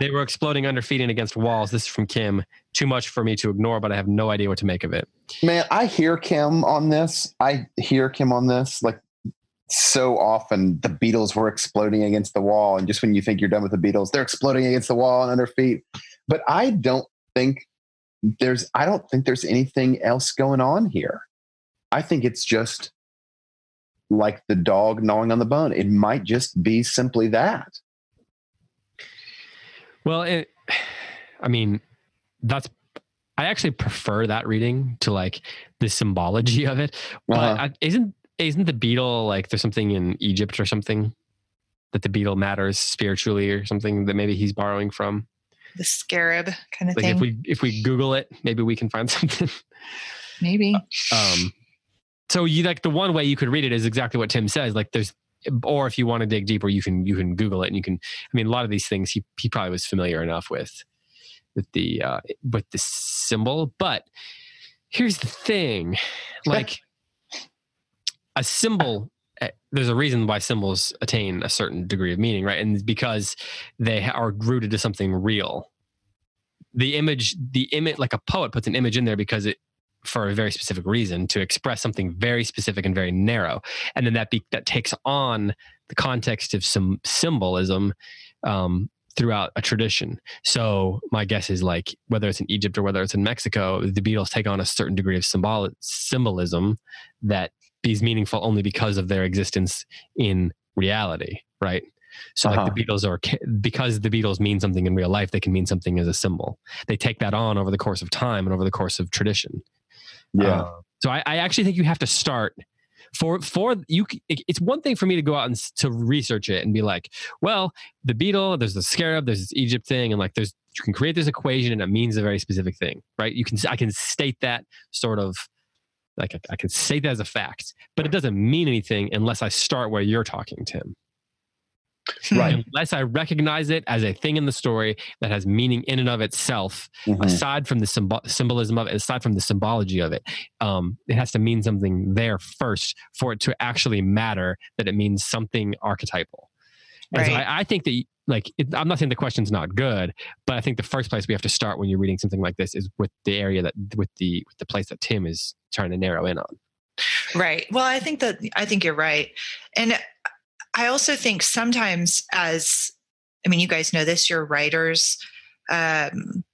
They were exploding under feet and against walls. This is from Kim. Too much for me to ignore, but I have no idea what to make of it. Man, I hear Kim on this. I hear Kim on this. Like so often, the beetles were exploding against the wall, and just when you think you're done with the beetles, they're exploding against the wall and under feet. But I don't think there's. I don't think there's anything else going on here. I think it's just like the dog gnawing on the bone. It might just be simply that. Well, it, I mean, that's. I actually prefer that reading to like the symbology of it. But Uh-huh. I, isn't isn't the beetle like there's something in Egypt or something that the beetle matters spiritually or something that maybe he's borrowing from? The scarab kind of Like thing. if we if we Google it, maybe we can find something. Maybe. um so you like the one way you could read it is exactly what tim says like there's or if you want to dig deeper you can you can google it and you can i mean a lot of these things he, he probably was familiar enough with with the uh with the symbol but here's the thing like a symbol there's a reason why symbols attain a certain degree of meaning right? And because they are rooted to something real. The image the image like a poet puts an image in there because it for a very specific reason to express something very specific and very narrow. And then that be, that takes on the context of some symbolism um, throughout a tradition. So my guess is like whether it's in egypt or whether it's in mexico the beetles take on a certain degree of symbol symbolism that is meaningful only because of their existence in reality right so Uh-huh. like the beetles are because the beetles mean something in real life they can mean something as a symbol they take that on over the course of time and over the course of tradition Yeah. uh, so I, I actually think you have to start for for you it's one thing for me to go out and to research it and be like well the beetle there's the scarab there's this egypt thing and like there's you can create this equation and it means a very specific thing right you can i can state that sort of like I, I can say that as a fact but it doesn't mean anything unless i start where you're talking tim Right. Unless I recognize it as a thing in the story that has meaning in and of itself, Mhm. aside from the symbo- symbolism of it, aside from the symbology of it, um, it has to mean something there first for it to actually matter that it means something archetypal. And so Right. I, I think that, like, it, I'm not saying the question's not good, but I think the first place we have to start when you're reading something like this is with the area that, with the, with the place that Tim is trying to narrow in on. Right. Well, I think that I think you're right. And I also think sometimes as I mean, you guys know this, you're writers. Um,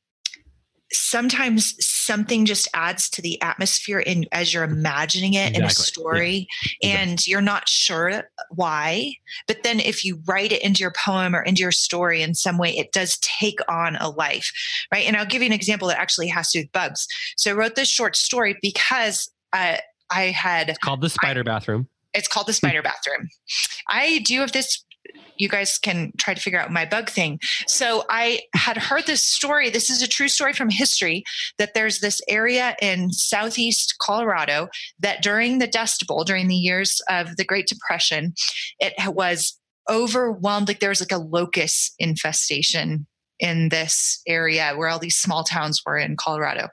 sometimes something just adds to the atmosphere in as you're imagining it in a Exactly. Yeah. story and you're not sure why but then if you write it into your poem or into your story in some way it does take on a life right and i'll give you an example that actually has to do with bugs so i wrote this short story because uh, i had It's called The Spider Bathroom. it's called the spider bathroom. I do have this. You guys can try to figure out my bug thing. So I had heard this story. This is a true story from history that there's this area in southeast Colorado that during the Dust Bowl, during the years of the Great Depression, it was overwhelmed. Like there was like a locust infestation in this area where all these small towns were in Colorado.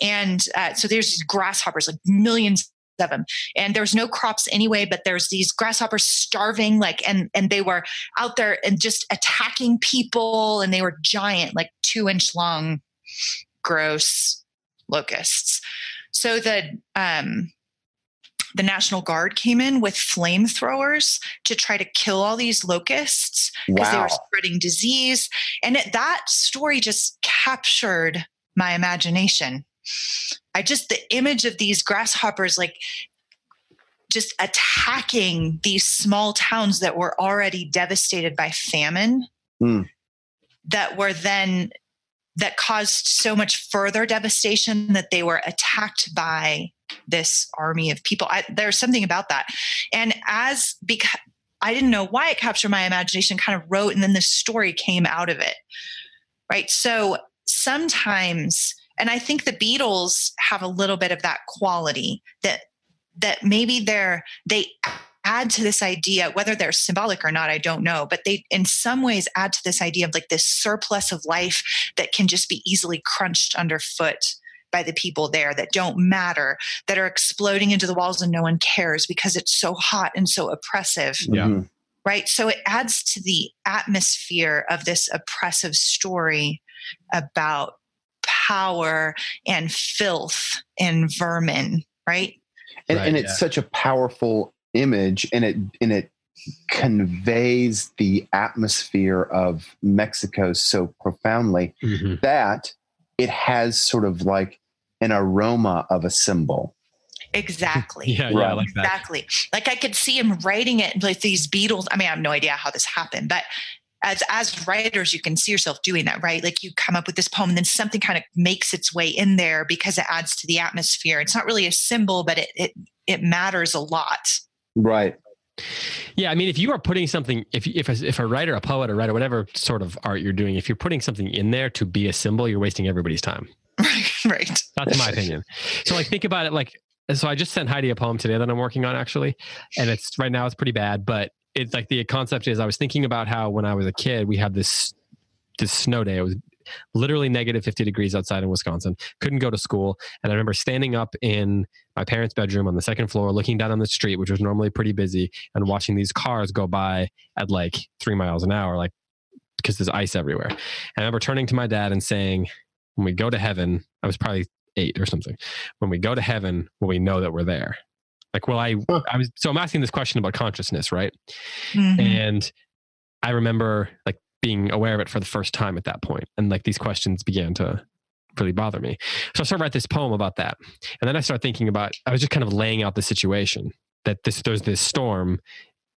And uh, so there's grasshoppers, like millions of them. And there was no crops anyway but there's these grasshoppers starving like and and they were out there and just attacking people and they were giant like two inch long gross locusts. So the um the national guard came in with flamethrowers to try to kill all these locusts because they were spreading disease. And it, that story just captured my imagination i just the image of these grasshoppers like just attacking these small towns that were already devastated by famine Hmm. that were then that caused so much further devastation that they were attacked by this army of people. I, there's something about that. And as because i didn't know why it captured my imagination kind of wrote and then the story came out of it right? So sometimes and i think the beetles have a little bit of that quality that that maybe they're they add to this idea whether they're symbolic or not i don't know but they in some ways add to this idea of like this surplus of life that can just be easily crunched underfoot by the people there that don't matter that are exploding into the walls and no one cares because it's so hot and so oppressive Yeah. Mhm. right? So it adds to the atmosphere of this oppressive story about power and filth and vermin, right? and, Right, and it's yeah. such a powerful image and it and it conveys the atmosphere of mexico so profoundly Mm-hmm. that it has sort of like an aroma of a symbol Exactly. Yeah, yeah, I like that. Exactly. Like I could see him writing it with these beetles. I mean, I have no idea how this happened, but as as writers, you can see yourself doing that, right? Like you come up with this poem, and then something kind of makes its way in there because it adds to the atmosphere. It's not really a symbol, but it it it matters a lot. right Yeah, I mean, if you are putting something, if if a, if a writer, a poet, a writer, whatever sort of art you're doing, if you're putting something in there to be a symbol, you're wasting everybody's time. Right. Right. That's my opinion. So, like, think about it. Like, so I just sent Heidi a poem today that I'm working on actually, and it's right now it's pretty bad, but it's like the concept is I was thinking about how when I was a kid we had this this snow day. It was literally negative 50 degrees outside in Wisconsin. Couldn't go to school, and I remember standing up in my parents' bedroom on the second floor, looking down on the street, which was normally pretty busy, and watching these cars go by at like three miles an hour, like because there's ice everywhere. And I remember turning to my dad and saying, "When we go to heaven," I was probably eight or something. When we go to heaven, will we know that we're there? Like, well, I? Huh. I was so I'm asking this question about consciousness, right? Mhm. And I remember like being aware of it for the first time at that point, and like these questions began to really bother me. So I started to write this poem about that, and then I started thinking about. I was just kind of laying out the situation that this there's this storm,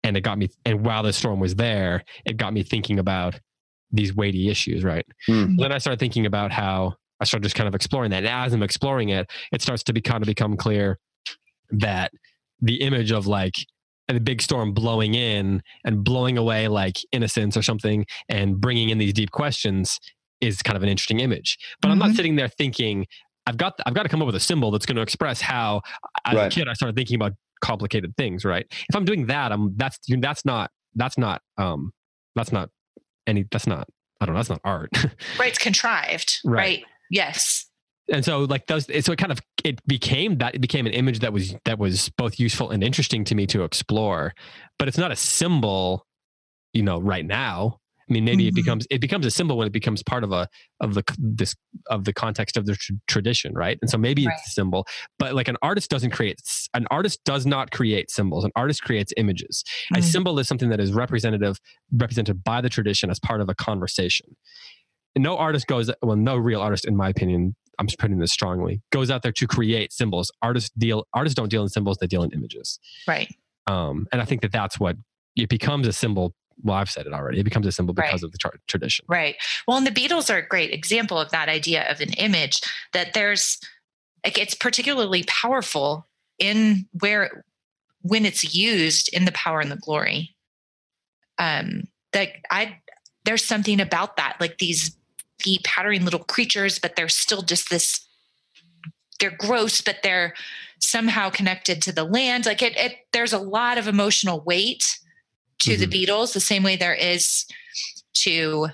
and it got me. And while the storm was there, it got me thinking about these weighty issues, right? Hmm. Then I started thinking about how I started just kind of exploring that. And as I'm exploring it, it starts to be kind of become clear that the image of like a big storm blowing in and blowing away like innocence or something and bringing in these deep questions is kind of an interesting image. But mm-hmm. I'm not mm-hmm. sitting there thinking I've got I've got to come up with a symbol that's going to express how as right. a kid I started thinking about complicated things, right? If I'm doing that, I'm that's that's not that's not um that's not any that's not I don't know, that's not art. right, it's contrived. Right. right. Yes. And so like those so it kind of it became that it became an image that was that was both useful and interesting to me to explore. But it's not a symbol, you know, right now. I mean, maybe mm-hmm. it becomes it becomes a symbol when it becomes part of a of the this of the context of the tr- tradition, right? And so maybe right. it's a symbol, but like an artist doesn't create an artist does not create symbols. An artist creates images. Mm-hmm. A symbol is something that is representative represented by the tradition as part of a conversation. And no artist goes well, no real artist, in my opinion, I'm just putting this strongly, goes out there to create symbols. Artists deal artists don't deal in symbols; they deal in images. Right. Um, and I think that that's what it becomes a symbol well, I've said it already. It becomes a symbol because right. of the tra- tradition. Right. Well, and the beetles are a great example of that idea of an image that there's, like, it's particularly powerful in where, when it's used in the power and the glory. Um, that I, there's something about that, like these feet pattering little creatures, but they're still just this, they're gross, but they're somehow connected to the land. Like it, it there's a lot of emotional weight to mm-hmm. the beetles, the same way there is to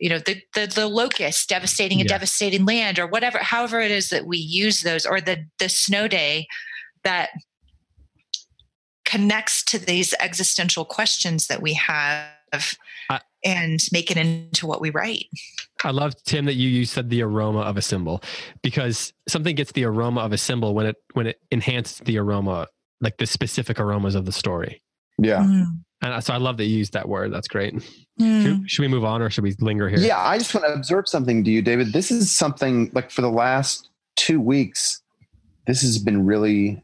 you know the the, the locust devastating a yeah. devastating land or whatever however it is that we use those or the the snow day that connects to these existential questions that we have I, and make it into what we write i love tim that you you said the aroma of a symbol because something gets the aroma of a symbol when it when it enhances the aroma like the specific aromas of the story yeah mm. And so I love that you used that word. That's great. Mm. Should, should, we move on or should we linger here? Yeah, I just want to observe something to you, David. This is something like for the last two weeks, this has been really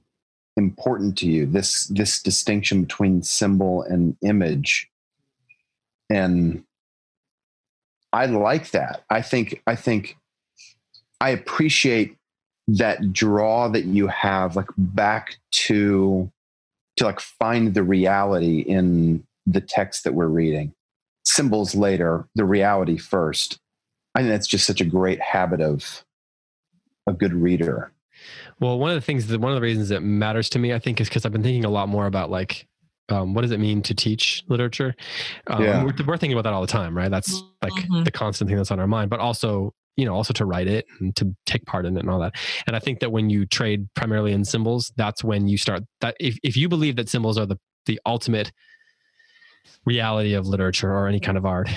important to you. This this distinction between symbol and image. And I like that. I think I think I appreciate that draw that you have like back to to like find the reality in the text that we're reading. Symbols later, the reality first. I think that's just such a great habit of a good reader. Well, one of the things that one of the reasons that matters to me, I think, is because I've been thinking a lot more about like um, what does it mean to teach literature? Um, yeah. we're, we're, thinking about that all the time, right? That's like mm-hmm. the constant thing that's on our mind, but also you know also to write it and to take part in it and all that and i think that when you trade primarily in symbols that's when you start that if, if you believe that symbols are the the ultimate reality of literature or any kind of art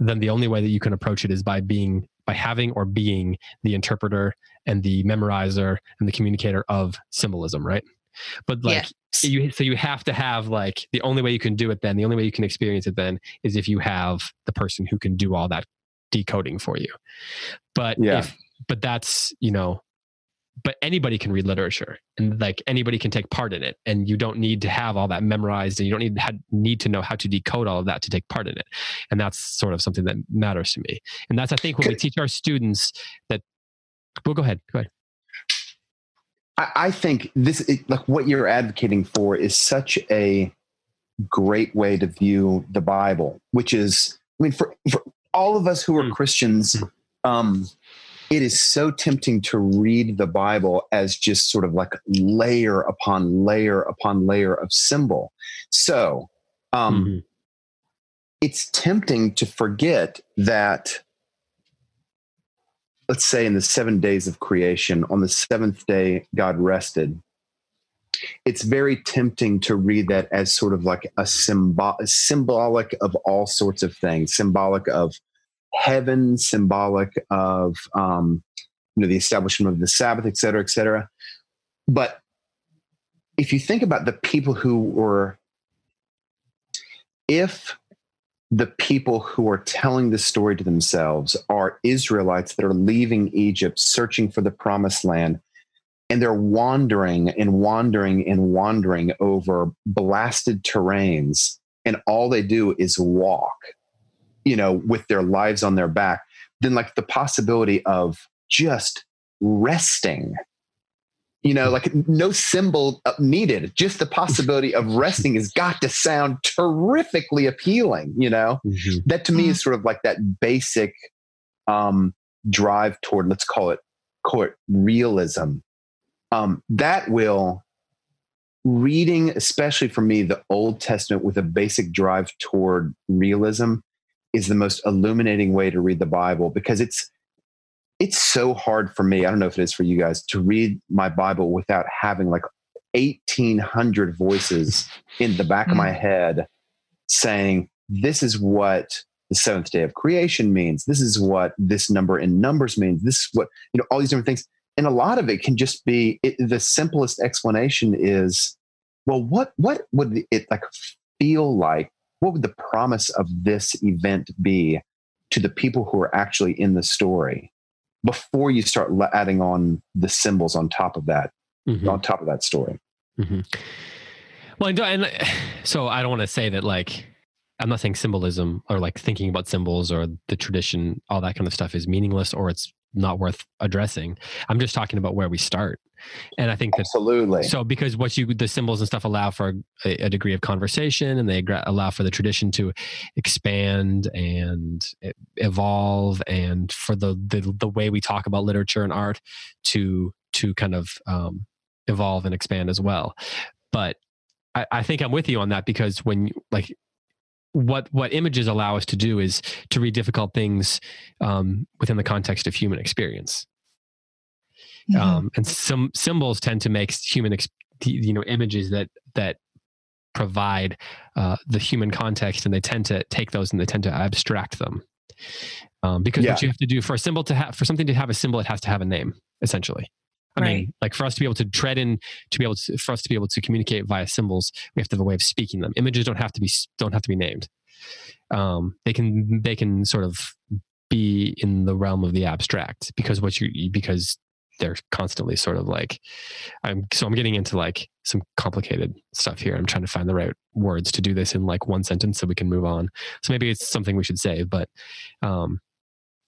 then the only way that you can approach it is by being by having or being the interpreter and the memorizer and the communicator of symbolism right but like yeah. you so you have to have like the only way you can do it then the only way you can experience it then is if you have the person who can do all that decoding for you. But yeah. if, but that's, you know, but anybody can read literature and like anybody can take part in it and you don't need to have all that memorized and you don't need to need to know how to decode all of that to take part in it and that's sort of something that matters to me and that's i think when we teach our students that well go ahead go ahead i, think this like what you're advocating for is such a great way to view the bible which is i mean for, for all of us who are mm. Christians, hmm. um, it is so tempting to read the Bible as just sort of like layer upon layer upon layer of symbol. So um, mm-hmm. it's tempting to forget that, let's say, in the seven days of creation, on the seventh day, God rested. It's very tempting to read that as sort of like a symbol, symbolic of all sorts of things, symbolic of heaven, symbolic of um, you know the establishment of the Sabbath, et cetera, et cetera. But if you think about the people who were, if the people who are telling the story to themselves are Israelites that are leaving Egypt, searching for the promised land, and they're wandering and wandering and wandering over blasted terrains, and all they do is walk you know, with their lives on their back, then like the possibility of just resting You know, like no symbol uh, needed. Just the possibility of resting has got to sound terrifically appealing. You know, Mhm. that to me is sort of like that basic um, drive toward let's call it court realism. Um, that will reading, especially for me, the Old Testament with a basic drive toward realism is the most illuminating way to read the Bible because it's it's so hard for me. I don't know if it is for you guys to read my Bible without having like 1800 voices in the back of my mm. head saying, This is what the seventh day of creation means. This is what this number in numbers means. This is what, you know, all these different things. And a lot of it can just be it, the simplest explanation is, well, what what would it like feel like? What would the promise of this event be to the people who are actually in the story before you start adding on the symbols on top of that, Mhm. on top of that story? Mhm. Well, and, and so I don't want to say that like I'm not saying symbolism or like thinking about symbols or the tradition, all that kind of stuff is meaningless or it's not worth addressing. I'm just talking about where we start, and I think that Absolutely. so because what you the symbols and stuff allow for a, a degree of conversation and they allow for the tradition to expand and evolve and for the, the the way we talk about literature and art to to kind of um, evolve and expand as well but I, I think i'm with you on that because when you- like what what images allow us to do is to read difficult things um, within the context of human experience Mhm. um, and some symbols tend to make human ex- you know images that that provide uh, the human context and they tend to take those and they tend to abstract them um, because Yeah. what you have to do for a symbol to have for something to have a symbol it has to have a name essentially i Right. mean like for us to be able to tread in to be able to for us to be able to communicate via symbols we have to have a way of speaking them. Images don't have to be don't have to be named. Um, they can they can sort of be in the realm of the abstract because what you because they're constantly sort of like i'm so i'm getting into like some complicated stuff here. I'm trying to find the right words to do this in like one sentence so we can move on. So maybe it's something we should say but um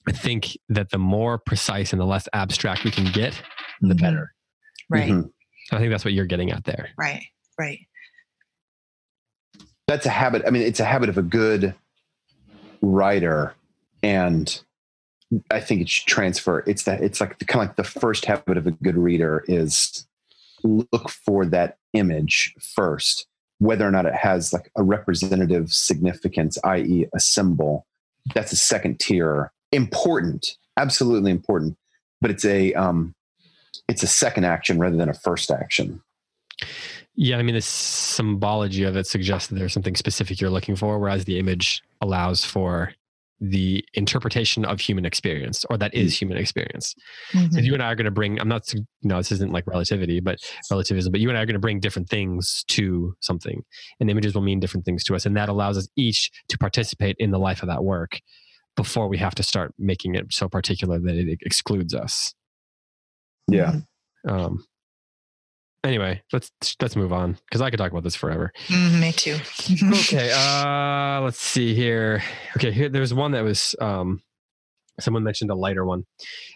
i think that the more precise and the less abstract we can get the better Right, Mhm. i think that's what you're getting at there right, right. that's a habit. I mean, it's a habit of a good writer, and I think it should transfer. It's that it's like the, kind of like the first habit of a good reader is look for that image first, whether or not it has like a representative significance, i.e., a symbol. That's a second tier, important, absolutely important, but it's a um, it's a second action rather than a first action. Yeah, I mean, the symbology of it suggests that there's something specific you're looking for, whereas the image allows for the interpretation of human experience, or that is human experience. Mhm. Because you and I are going to bring, I'm not, you know, this isn't like relativity, but relativism, but you and I are going to bring different things to something, and images will mean different things to us. And that allows us each to participate in the life of that work before we have to start making it so particular that it excludes us. Yeah. Um, anyway, let's let's move on because I could talk about this forever. Mhm, me too. okay uh let's see here. Okay here there's one that was um someone mentioned a lighter one.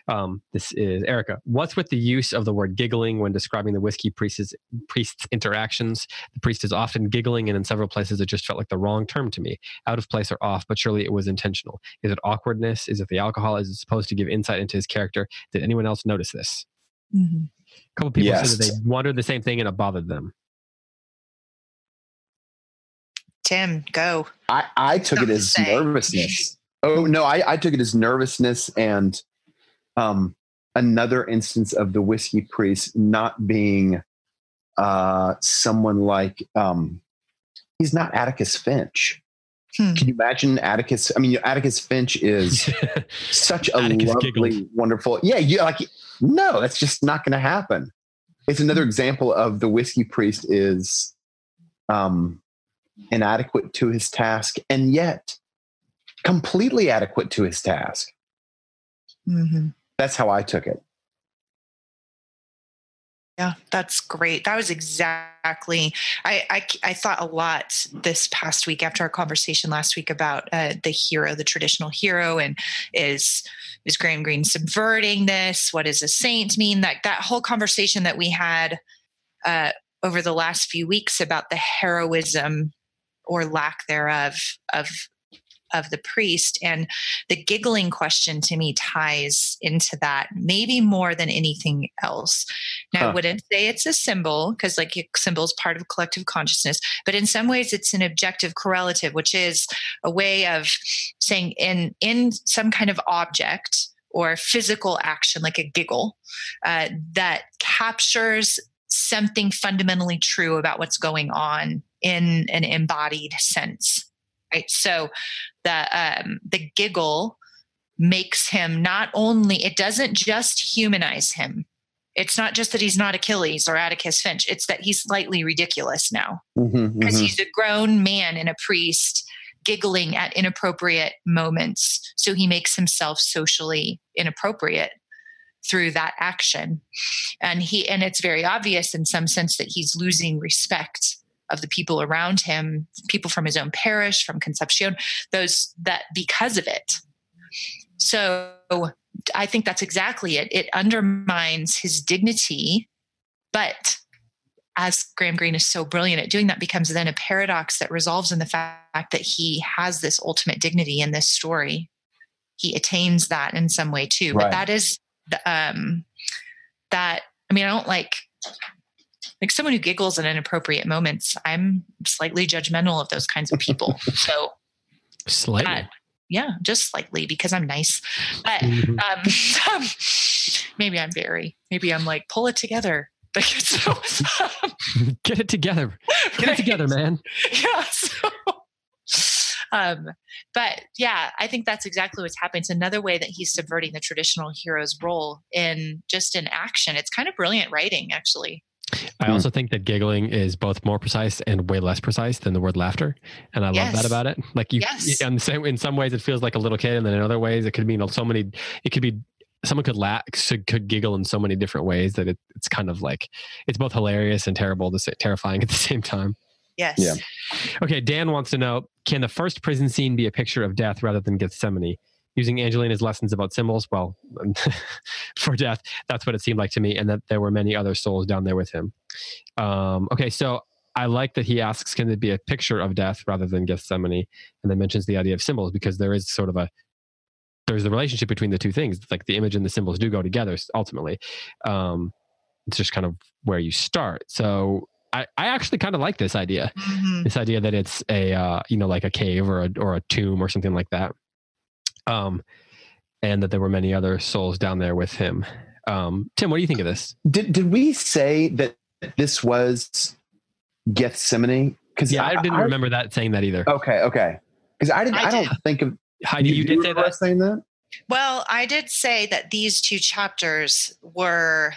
Um this is erica. What's with the use of the word giggling when describing the whiskey priest's priest's interactions? The priest is often giggling and in several places it just felt like the wrong term to me. Out of place or off but surely it was intentional. Is it awkwardness? Is it the alcohol? Is it supposed to give insight into his character? Did anyone else notice this Mhm. a couple people said that they wondered the same thing and it bothered them Tim, go. I, I took it Something to as say. nervousness. Oh no, I, I took it as nervousness and um, another instance of the whiskey priest not being uh, someone like um, he's not Atticus Finch. Hmm. Can you imagine Atticus? I mean, Atticus Finch is such a Atticus lovely, giggled. wonderful. Yeah, you like no, that's just not going to happen. It's another example of the whiskey priest is um, inadequate to his task, and yet completely adequate to his task. Mhm. That's how I took it. Yeah, that's great. That was exactly. I, I, I thought a lot this past week after our conversation last week about uh, the hero, the traditional hero, and is is Graham Greene subverting this? What does a saint mean? That that whole conversation that we had uh, over the last few weeks about the heroism or lack thereof of of the priest and the giggling question to me ties into that maybe more than anything else now huh. i wouldn't say it's a symbol because like a symbol is part of collective consciousness but in some ways it's an objective correlative which is a way of saying in in some kind of object or physical action like a giggle uh, that captures something fundamentally true about what's going on in an embodied sense right? So the um, the giggle makes him not only it doesn't just humanize him. It's not just that he's not achilles or atticus finch it's that he's slightly ridiculous now. Because mm-hmm, mm-hmm. he's a grown man and a priest giggling at inappropriate moments. So he makes himself socially inappropriate through that action. And he and it's very obvious in some sense that he's losing respect of the people around him, people from his own parish, from Concepcion, those that because of it. So I think that's exactly it. It undermines his dignity, but as Graham Greene is so brilliant at doing that, becomes then a paradox that resolves in the fact that he has this ultimate dignity in this story. He attains that in some way too. Right. But that is um, that. I mean, I don't like like someone who giggles at inappropriate moments, I'm slightly judgmental of those kinds of people. so slightly. Uh, yeah, just slightly because I'm nice. But mm-hmm. um, maybe I'm very, maybe I'm like, pull it together. so, Get it together. Get right? it together, man. Yeah. So, um, but yeah, I think that's exactly what's happening. It's another way that he's subverting the traditional hero's role in just in action. It's kind of brilliant writing, actually. I hmm. also think that giggling is both more precise and way less precise than the word laughter, and I yes. love that about it. Like you, yes. in, same, in some ways, it feels like a little kid, and then in other ways, it could mean so many. It could be someone could laugh, could giggle in so many different ways that it, it's kind of like it's both hilarious and terrible, to say, terrifying at the same time. Yes. Yeah. Okay. Dan wants to know: Can the first prison scene be a picture of death rather than Gethsemane? Using Angelina's lessons about symbols, well, for death, that's what it seemed like to me, and that there were many other souls down there with him. Um, okay, so I like that he asks, can it be a picture of death rather than Gethsemane? And then mentions the idea of symbols because there is sort of a there's the relationship between the two things. Like the image and the symbols do go together ultimately. Um, it's just kind of where you start. So I, I actually kind of like this idea. Mm-hmm. This idea that it's a uh, you know like a cave or a or a tomb or something like that um, and that there were many other souls down there with him. Um, Tim, what do you think of this? Did did we say that this was Gethsemane? Because yeah, I, I didn't I, remember that saying that either. Okay, okay. Because I didn't. I, I don't think of. Heidi, you, you did say that. Saying that. Well, I did say that these two chapters were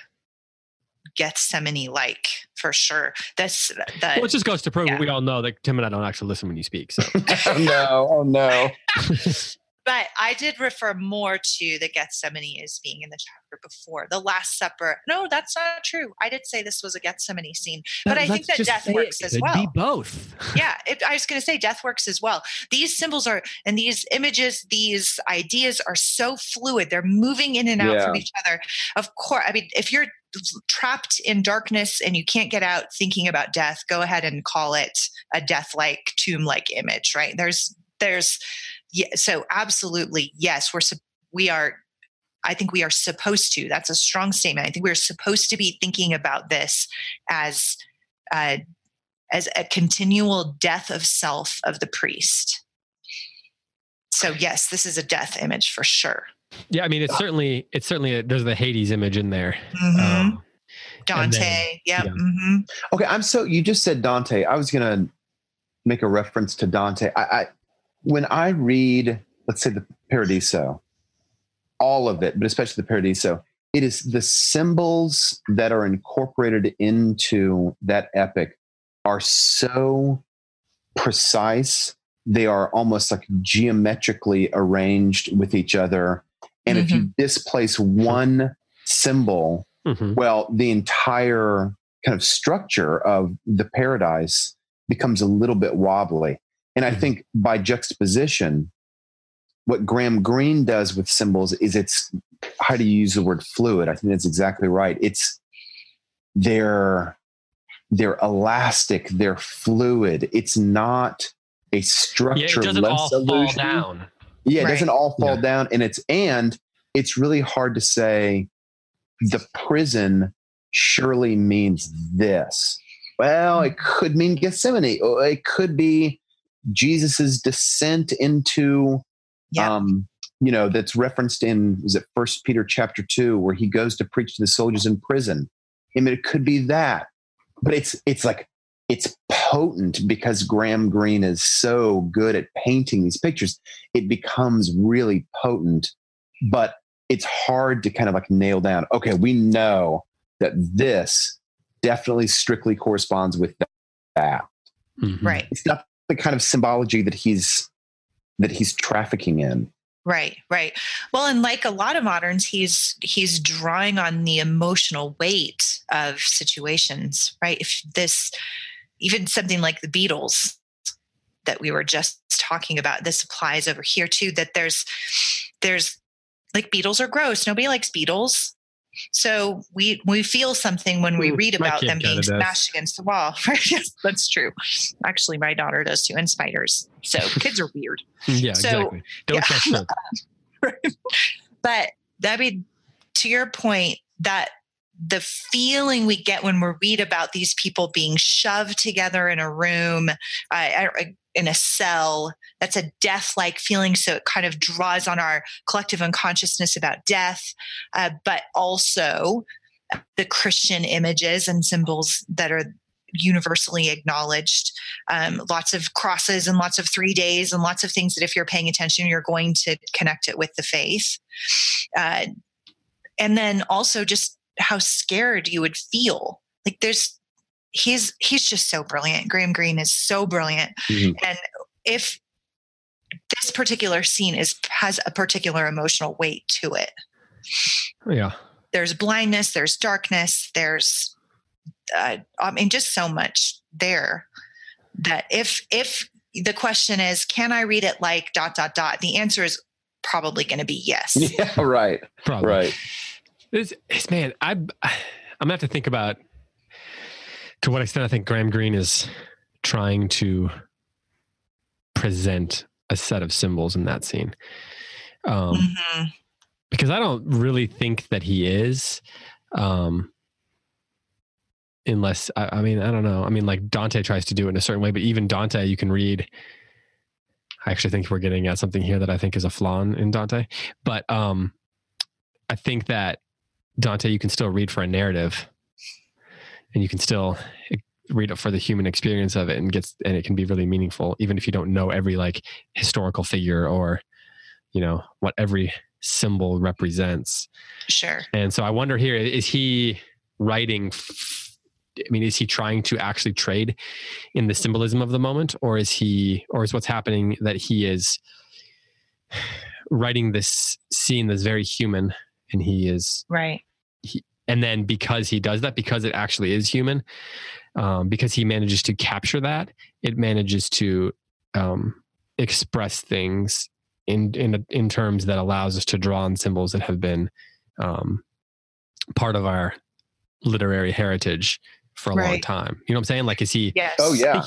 Gethsemane like for sure. This the, well, it just goes to prove yeah. we all know that Tim and I don't actually listen when you speak. So oh no, oh no. but I did refer more to the Gethsemane as being in the chapter before the Last Supper. No, that's not true. I did say this was a Gethsemane scene, but I think that death works as well. Be both. yeah, it, I was going to say death works as well. These symbols are and these images, these ideas are so fluid. They're moving in and out yeah. from each other. Of course, I mean, if you're trapped in darkness and you can't get out thinking about death, go ahead and call it a death-like, tomb-like image. Right? There's there's yeah, so absolutely yes we're we are i think we are supposed to that's a strong statement i think we're supposed to be thinking about this as uh, as a continual death of self of the priest so yes this is a death image for sure yeah i mean it's certainly it's certainly a, there's the hades image in there mm-hmm. um, dante then, yep. yeah mm-hmm. okay i'm so you just said dante i was gonna make a reference to dante I, I when I read, let's say the Paradiso, all of it, but especially the Paradiso, it is the symbols that are incorporated into that epic are so precise. They are almost like geometrically arranged with each other. And mm-hmm. if you mm-hmm. displace one symbol, Mhm. well, the entire kind of structure of the paradise becomes a little bit wobbly. And I Mhm. think by juxtaposition, what Graham Greene does with symbols is it's how do you use the word fluid? I think that's exactly right. It's they're they're elastic, they're fluid. It's not a Yeah, structure it doesn't all fall illusion. down. Yeah, it Right. doesn't all fall Yeah. down. And it's and it's really hard to say the prison surely means this. Well, it could mean Gethsemane. It could be Jesus's descent into Yeah. um, you know, that's referenced in is it first Peter chapter two, where he goes to preach to the soldiers in prison. I mean, it could be that. But it's it's like it's potent because Graham Greene is so good at painting these pictures. It becomes really potent, but it's hard to kind of like nail down. Okay, we know that this definitely strictly corresponds with that. Mhm. Right. It's not the kind of symbology that he's that he's trafficking in. Right, right. Well, and like a lot of moderns, he's he's drawing on the emotional weight of situations, right? If this even something like the beetles that we were just talking about, this applies over here too, that there's there's like beetles are gross. Nobody likes beetles. So we we feel something when we Mm, read about them being smashed against the wall. Right? yes, that's true. Actually, my daughter does too, and spiders. So kids are weird. Yeah, So- exactly. Don't yeah. trust them. but that be to your point that the feeling we get when we read about these people being shoved together in a room I- in a cell that's a death-like feeling so it kind of draws on our collective unconsciousness about death uh, but also the christian images and symbols that are universally acknowledged. Um, lots of crosses and lots of three days and lots of things that if you're paying attention you're going to connect it with the faith. Uh, and then also just how scared you would feel. Like there's he's he's just so brilliant graham greene is so brilliant Mhm. and if this particular scene is has a particular emotional weight to it Yeah. there's blindness there's darkness there's uh, i mean just so much there that if if the question is can i read it like dot dot dot the answer is probably going to be yes Yeah, right, Probably. right. It's, it's man, I I'm gonna have to think about to what extent I think Graham Greene is trying to present a set of symbols in that scene. Um, Mhm. because I don't really think that he is. Um, unless I, I mean, I don't know. I mean, like Dante tries to do it in a certain way, but even Dante, you can read. I actually think we're getting at something here that I think is a flaw in, in Dante, but um, I think that Dante, you can still read for a narrative, and you can still eh, read it for the human experience of it, and gets and it can be really meaningful, even if you don't know every like historical figure or, you know, what every symbol represents. sure And so I wonder here is he writing f- I mean is he trying to actually trade in the symbolism of the moment or is he or is what's happening that he is writing this scene that's very human and he is right and then because he does that because it actually is human um, because he manages to capture that it manages to um, express things in in in terms that allows us to draw on symbols that have been um, part of our literary heritage for a long time you know what i'm saying like is he yes Oh yeah,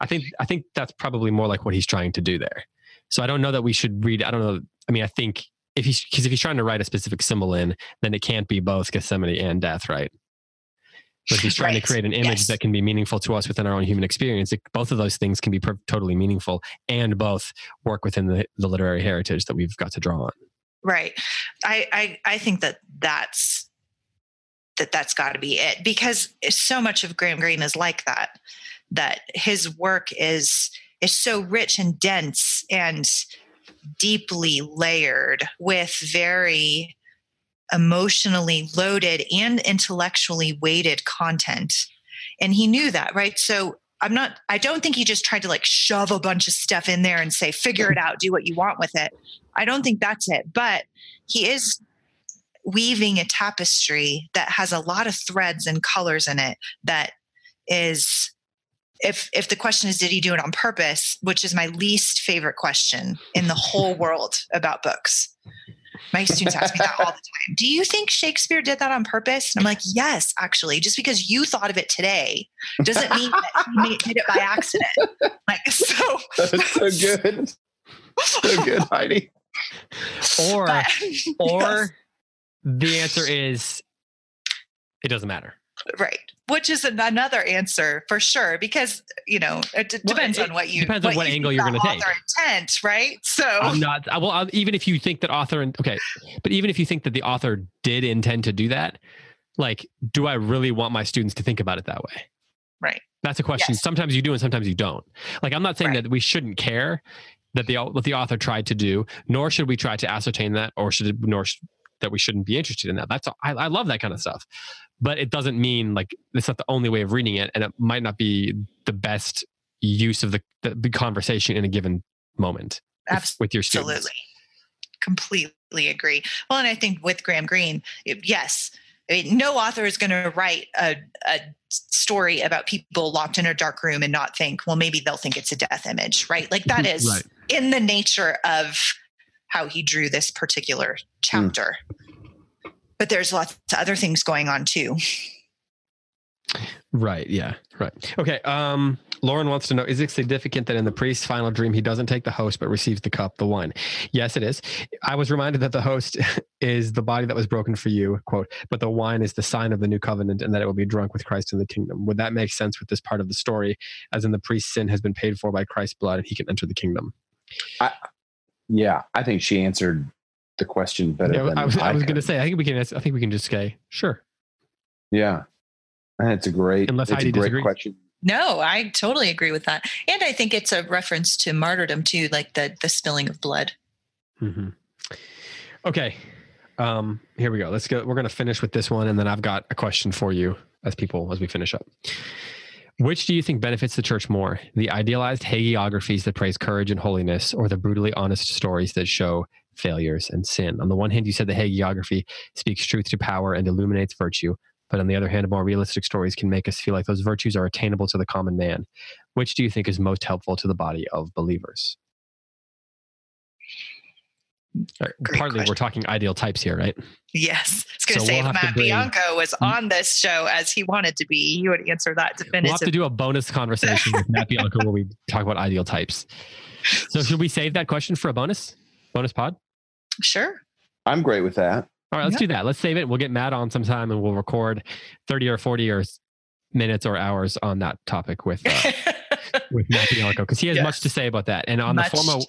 I think I think that's probably more like what he's trying to do there. So I don't know that we should read. I don't know. I mean, I think if he's because if he's trying to write a specific symbol in, then it can't be both Gethsemane and death, right? But if he's trying Right. to create an image Yes. that can be meaningful to us within our own human experience, it, both of those things can be per- totally meaningful and both work within the, the literary heritage that we've got to draw on. right i i, I think that that's that that's got to be it because so much of graham greene is like that that his work is is so rich and dense and deeply layered with very emotionally loaded and intellectually weighted content. And he knew that right? So i'm not i don't think he just tried to like shove a bunch of stuff in there and say figure it out do what you want with it. I don't think that's it. But he is weaving a tapestry that has a lot of threads and colors in it that is if if the question is did he do it on purpose which is my least favorite question in the whole world about books my students ask me that all the time do you think shakespeare did that on purpose and i'm like yes actually just because you thought of it today doesn't mean that he did it by accident like so That's so good. So good, Heidi. Or but- or yes, the answer is it doesn't matter. Right which is an- another answer for sure because you know it d- Well, depends it on what you depends on what you angle you're gonna take. author intent right so I'm not. I- Well, I'll- even if you think that author and okay, but even if you think that the author did intend to do that, like, do I really want my students to think about it that way? Right. That's a question. Yes. Sometimes you do, and sometimes you don't. Like, I'm not saying Right. that we shouldn't care that the what the author tried to do, nor should we try to ascertain that, or should it, nor that we shouldn't be interested in that. That's I, I love that kind of stuff, but it doesn't mean like it's not the only way of reading it, and it might not be the best use of the the, the conversation in a given moment with- with your students. Absolutely. Completely agree. Well, and I think with Graham Greene, it- yes, I mean, no author is going to write a, a story about people locked in a dark room and not think, well, maybe they'll think it's a death image, right? Like that is Right. in the nature of how he drew this particular chapter. But there's lots of other things going on too. Right. Yeah. Right. Okay. Um, Lauren wants to know: Is it significant that in the priest's final dream he doesn't take the host but receives the cup, the wine? Yes, it is. I was reminded that the host is the body that was broken for you, quote, but the wine is the sign of the new covenant, and that it will be drunk with Christ in the kingdom. Would that make sense with this part of the story, as in the priest's sin has been paid for by Christ's blood, and he can enter the kingdom? Yeah, I think she answered the question better Yeah, than I was, I was going to say. I think we can. I think we can just say sure. Yeah, and it's a great, Unless it's a great disagrees. question. No, I totally agree with that. And I think it's a reference to martyrdom too, like the the spilling of blood. hmm Okay. Um, here we go. Let's go. We're going to finish with this one, and then I've got a question for you as people as we finish up. Which do you think benefits the church more? The idealized hagiographies that praise courage and holiness, or the brutally honest stories that show failures and sin? On the one hand, you said the hagiography speaks truth to power and illuminates virtue. But on the other hand, more realistic stories can make us feel like those virtues are attainable to the common man. Which do you think is most helpful to the body of believers? All right, Great partly, question. we're talking ideal types here, right? Yes. I was going to So say we'll if Matt bring- Bianco was on this show as he wanted to be, he would answer that We'll have to do a bonus conversation with Matt Bianco where we talk about ideal types. So, should we save that question for a bonus bonus pod? sure. I'm great with that. All right, let's Yeah. do that. Let's save it. We'll get Matt on sometime, and we'll record thirty or forty or minutes or hours on that topic with uh, with Matt Bianco because he has much to say about that. And on Much the Forma,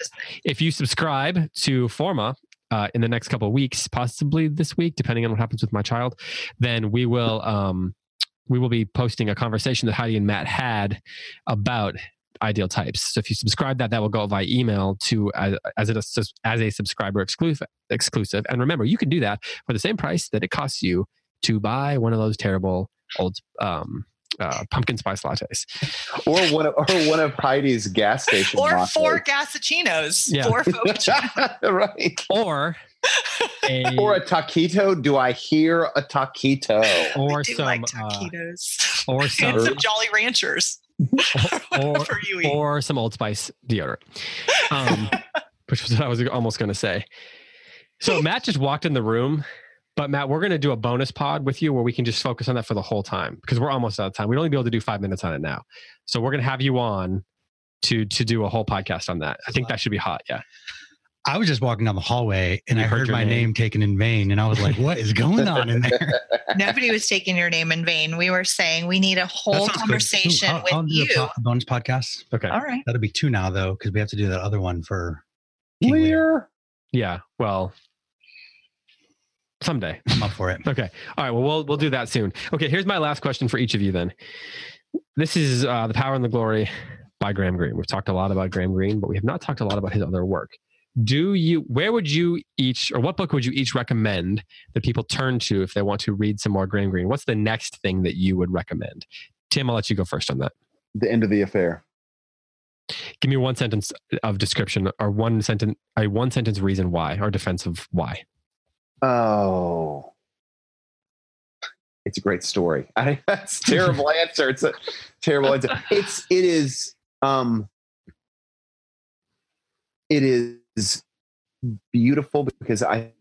if you subscribe to Forma uh, in the next couple of weeks, possibly this week, depending on what happens with my child, then we will um, we will be posting a conversation that Heidi and Matt had about ideal types. So if you subscribe that, that will go via email to as as, it, as a subscriber exclusive. Exclusive, and remember, you can do that for the same price that it costs you to buy one of those terrible old um, uh, pumpkin spice lattes. Or one of, or one of Heidi's gas station or lattes. four gasachinos. Yeah. Four Fogachinos. right. Or a, Or a taquito. Do I hear a taquito? or I do some like uh, taquitos. or and some some Jolly Ranchers. or, for you eat. or some Old Spice deodorant, um, which was what I was almost going to say. So Matt just walked in the room, but Matt, we're going to do a bonus pod with you where we can just focus on that for the whole time because we're almost out of time. We'd only be able to do five minutes on it now, so we're going to have you on to to do a whole podcast on that. I think that should be hot. Yeah. I was just walking down the hallway and You I heard heard my name. name. taken in vain, and I was like, "What is going on in there?" Nobody was taking your name in vain. We were saying we need a whole conversation Ooh, I'll, with I'll do you. a po- bonus podcast. Okay. All right. That'll be two now, though, because we have to do that other one for King Lear. Lear. Yeah. Well, someday. I'm up for it. Okay. All right. Well, we'll we'll do that soon. Okay. Here's my last question for each of you. Then, this is uh, the Power and the Glory by Graham Greene. We've talked a lot about Graham Greene, but we have not talked a lot about his other work. Do you? Where would you each, or what book would you each recommend that people turn to if they want to read some more Graham Greene? What's the next thing that you would recommend? Tim, I'll let you go first on that. The end of the affair. Give me one sentence of description, or one sentence, a one sentence reason why, or defense of why. Oh, it's a great story. I, that's a terrible answer. It's a terrible answer. It's it is um it is beautiful because I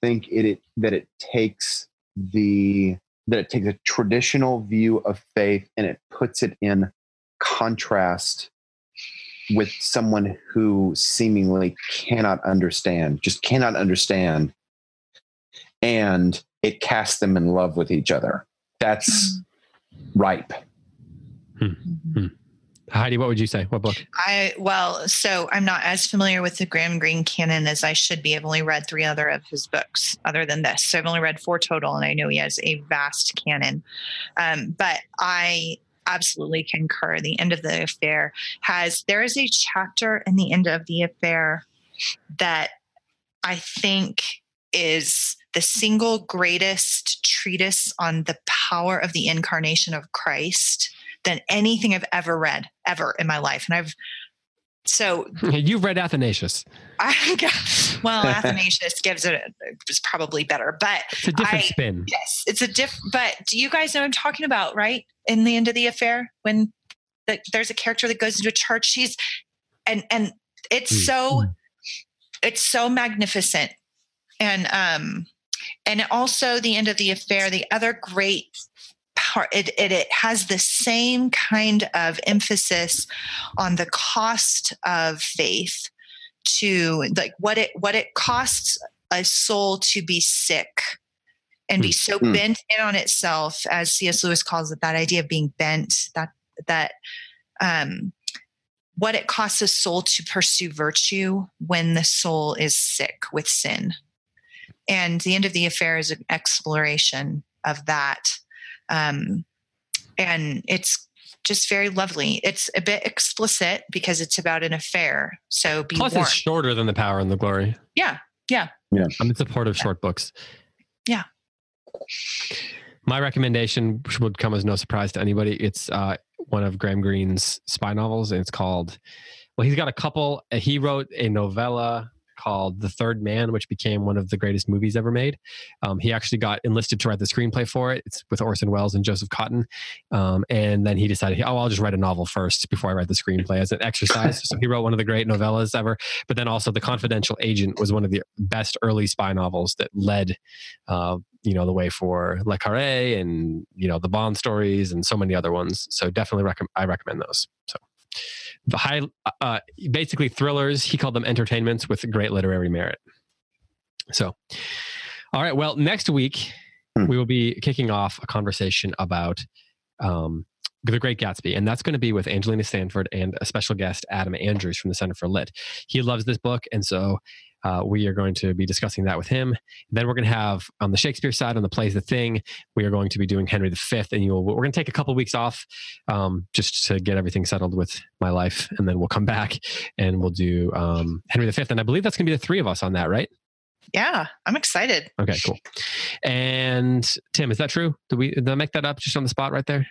think it, it that it takes the that it takes a traditional view of faith and it puts it in contrast with someone who seemingly cannot understand, just cannot understand. And it casts them in love with each other. That's hmm. ripe. Hmm. Mm-hmm. Hmm. Heidi, what would you say? What book? I well, so I'm not as familiar with the Graham Greene canon as I should be. I've only read three other of his books, other than this. So I've only read four total, and I know he has a vast canon. Um, but I absolutely concur. The end of the affair has there is a chapter in the end of the affair that I think is the single greatest treatise on the power of the incarnation of Christ than anything I've ever read ever in my life. And I've so You've read Athanasius. I well Athanasius gives it, is probably better, but It's a different I- spin. yes, it's a diff. But do you guys know what I'm talking about? Right in the end of the affair when the, there's a character that goes into a church, she's and and it's Mm. so it's so magnificent and um and also the end of the affair the other great part it, it, it has the same kind of emphasis on the cost of faith to like what it what it costs a soul to be sick and be so Mm. bent in on itself as cs lewis calls it that idea of being bent that that um what it costs a soul to pursue virtue when the soul is sick with sin. And the end of the affair is an exploration of that. Um, and it's just very lovely. It's a bit explicit because it's about an affair. So be Plus, warned. it's shorter than The Power and the Glory. Yeah, yeah. Yeah. I'm in support of short books. Yeah. My recommendation which would come as no surprise to anybody. It's uh, one of Graham Greene's spy novels, and it's called. Well, he's got a couple. uh, He wrote a novella called The Third Man, which became one of the greatest movies ever made. Um, he actually got enlisted to write the screenplay for it. It's with Orson Welles and Joseph Cotten. Um, and then he decided, oh, I'll just write a novel first before I write the screenplay as an exercise. so he wrote one of the great novellas ever. But then also, The Confidential Agent was one of the best early spy novels that led, uh, you know, the way for Le Carre and you know the Bond stories and so many other ones. So definitely, recommend I recommend those. So the high, uh, basically thrillers. He called them entertainments with great literary merit. So, all right. Well, next week Hmm. we will be kicking off a conversation about. Um, the Great Gatsby, and that's going to be with Angelina Stanford and a special guest, Adam Andrews from the Center for Lit. He loves this book, and so uh, we are going to be discussing that with him. Then we're going to have on the Shakespeare side, on the plays The Thing, we are going to be doing Henry V, and you'll, we're going to take a couple weeks off um, just to get everything settled with my life, and then we'll come back and we'll do um, Henry V, and I believe that's going to be the three of us on that, right? Yeah, I'm excited. Okay, cool. And Tim, is that true? Did we did I make that up just on the spot right there?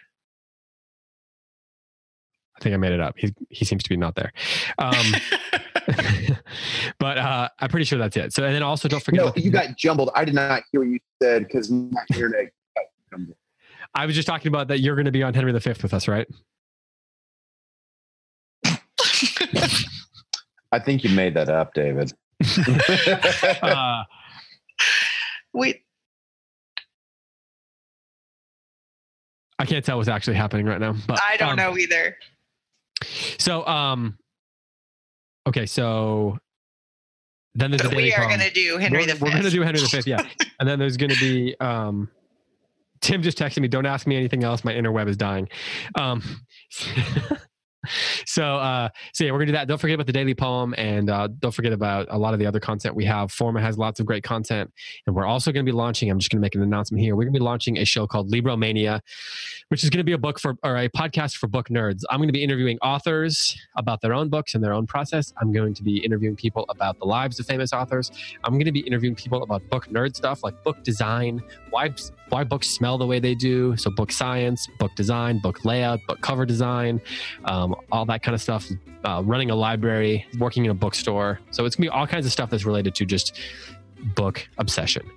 I think I made it up. He he seems to be not there. Um, but uh, I'm pretty sure that's it. So and then also don't forget. No, about you got jumbled. I did not hear what you said because my internet got jumbled. I was just talking about that you're going to be on Henry V with us, right? I think you made that up, David. Uh, Wait, I can't tell what's actually happening right now. But I don't um, know either. So um, okay, so then there's the But Daily we are going to do Henry we're, V. We're going to do Henry the Fifth, yeah. and then there's going to be um, Tim just texted me. Don't ask me anything else. My inner web is dying. Um, so uh, so yeah, we're gonna do that. Don't forget about the daily poem, and uh, don't forget about a lot of the other content we have. Forma has lots of great content, and we're also to be launching. I'm just to make an announcement here. We're to be launching a show called Libromania, which is to be a book for or a podcast for book nerds. I'm to be interviewing authors about their own books and their own process. I'm going to be interviewing people about the lives of famous authors. I'm to be interviewing people about book nerd stuff like book design, why why books smell the way they do. So book science, book design, book layout, book cover design, um, all that kind of stuff. Uh, running a library, working in a bookstore. So it's gonna be all kinds of stuff that's related to just book obsession.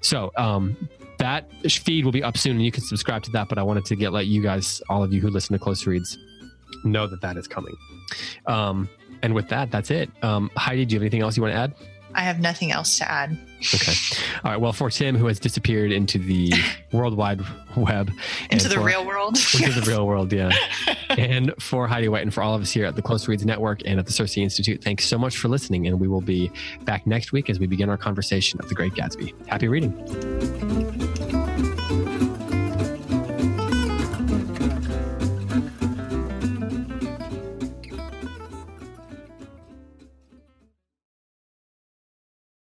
So um, that feed will be up soon, and you can subscribe to that. But I wanted to get let you guys, all of you who listen to Close Reads, know that that is coming. Um, and with that, that's it. Um, Heidi, do you have anything else you want to add? I have nothing else to add. Okay. All right. Well, for Tim, who has disappeared into the World Wide Web, Into the for- real world. into the real world, yeah. and for Heidi White and for all of us here at the Close Reads Network and at the CiRCE Institute, thanks so much for listening. And we will be back next week as we begin our conversation of The Great Gatsby. Happy reading.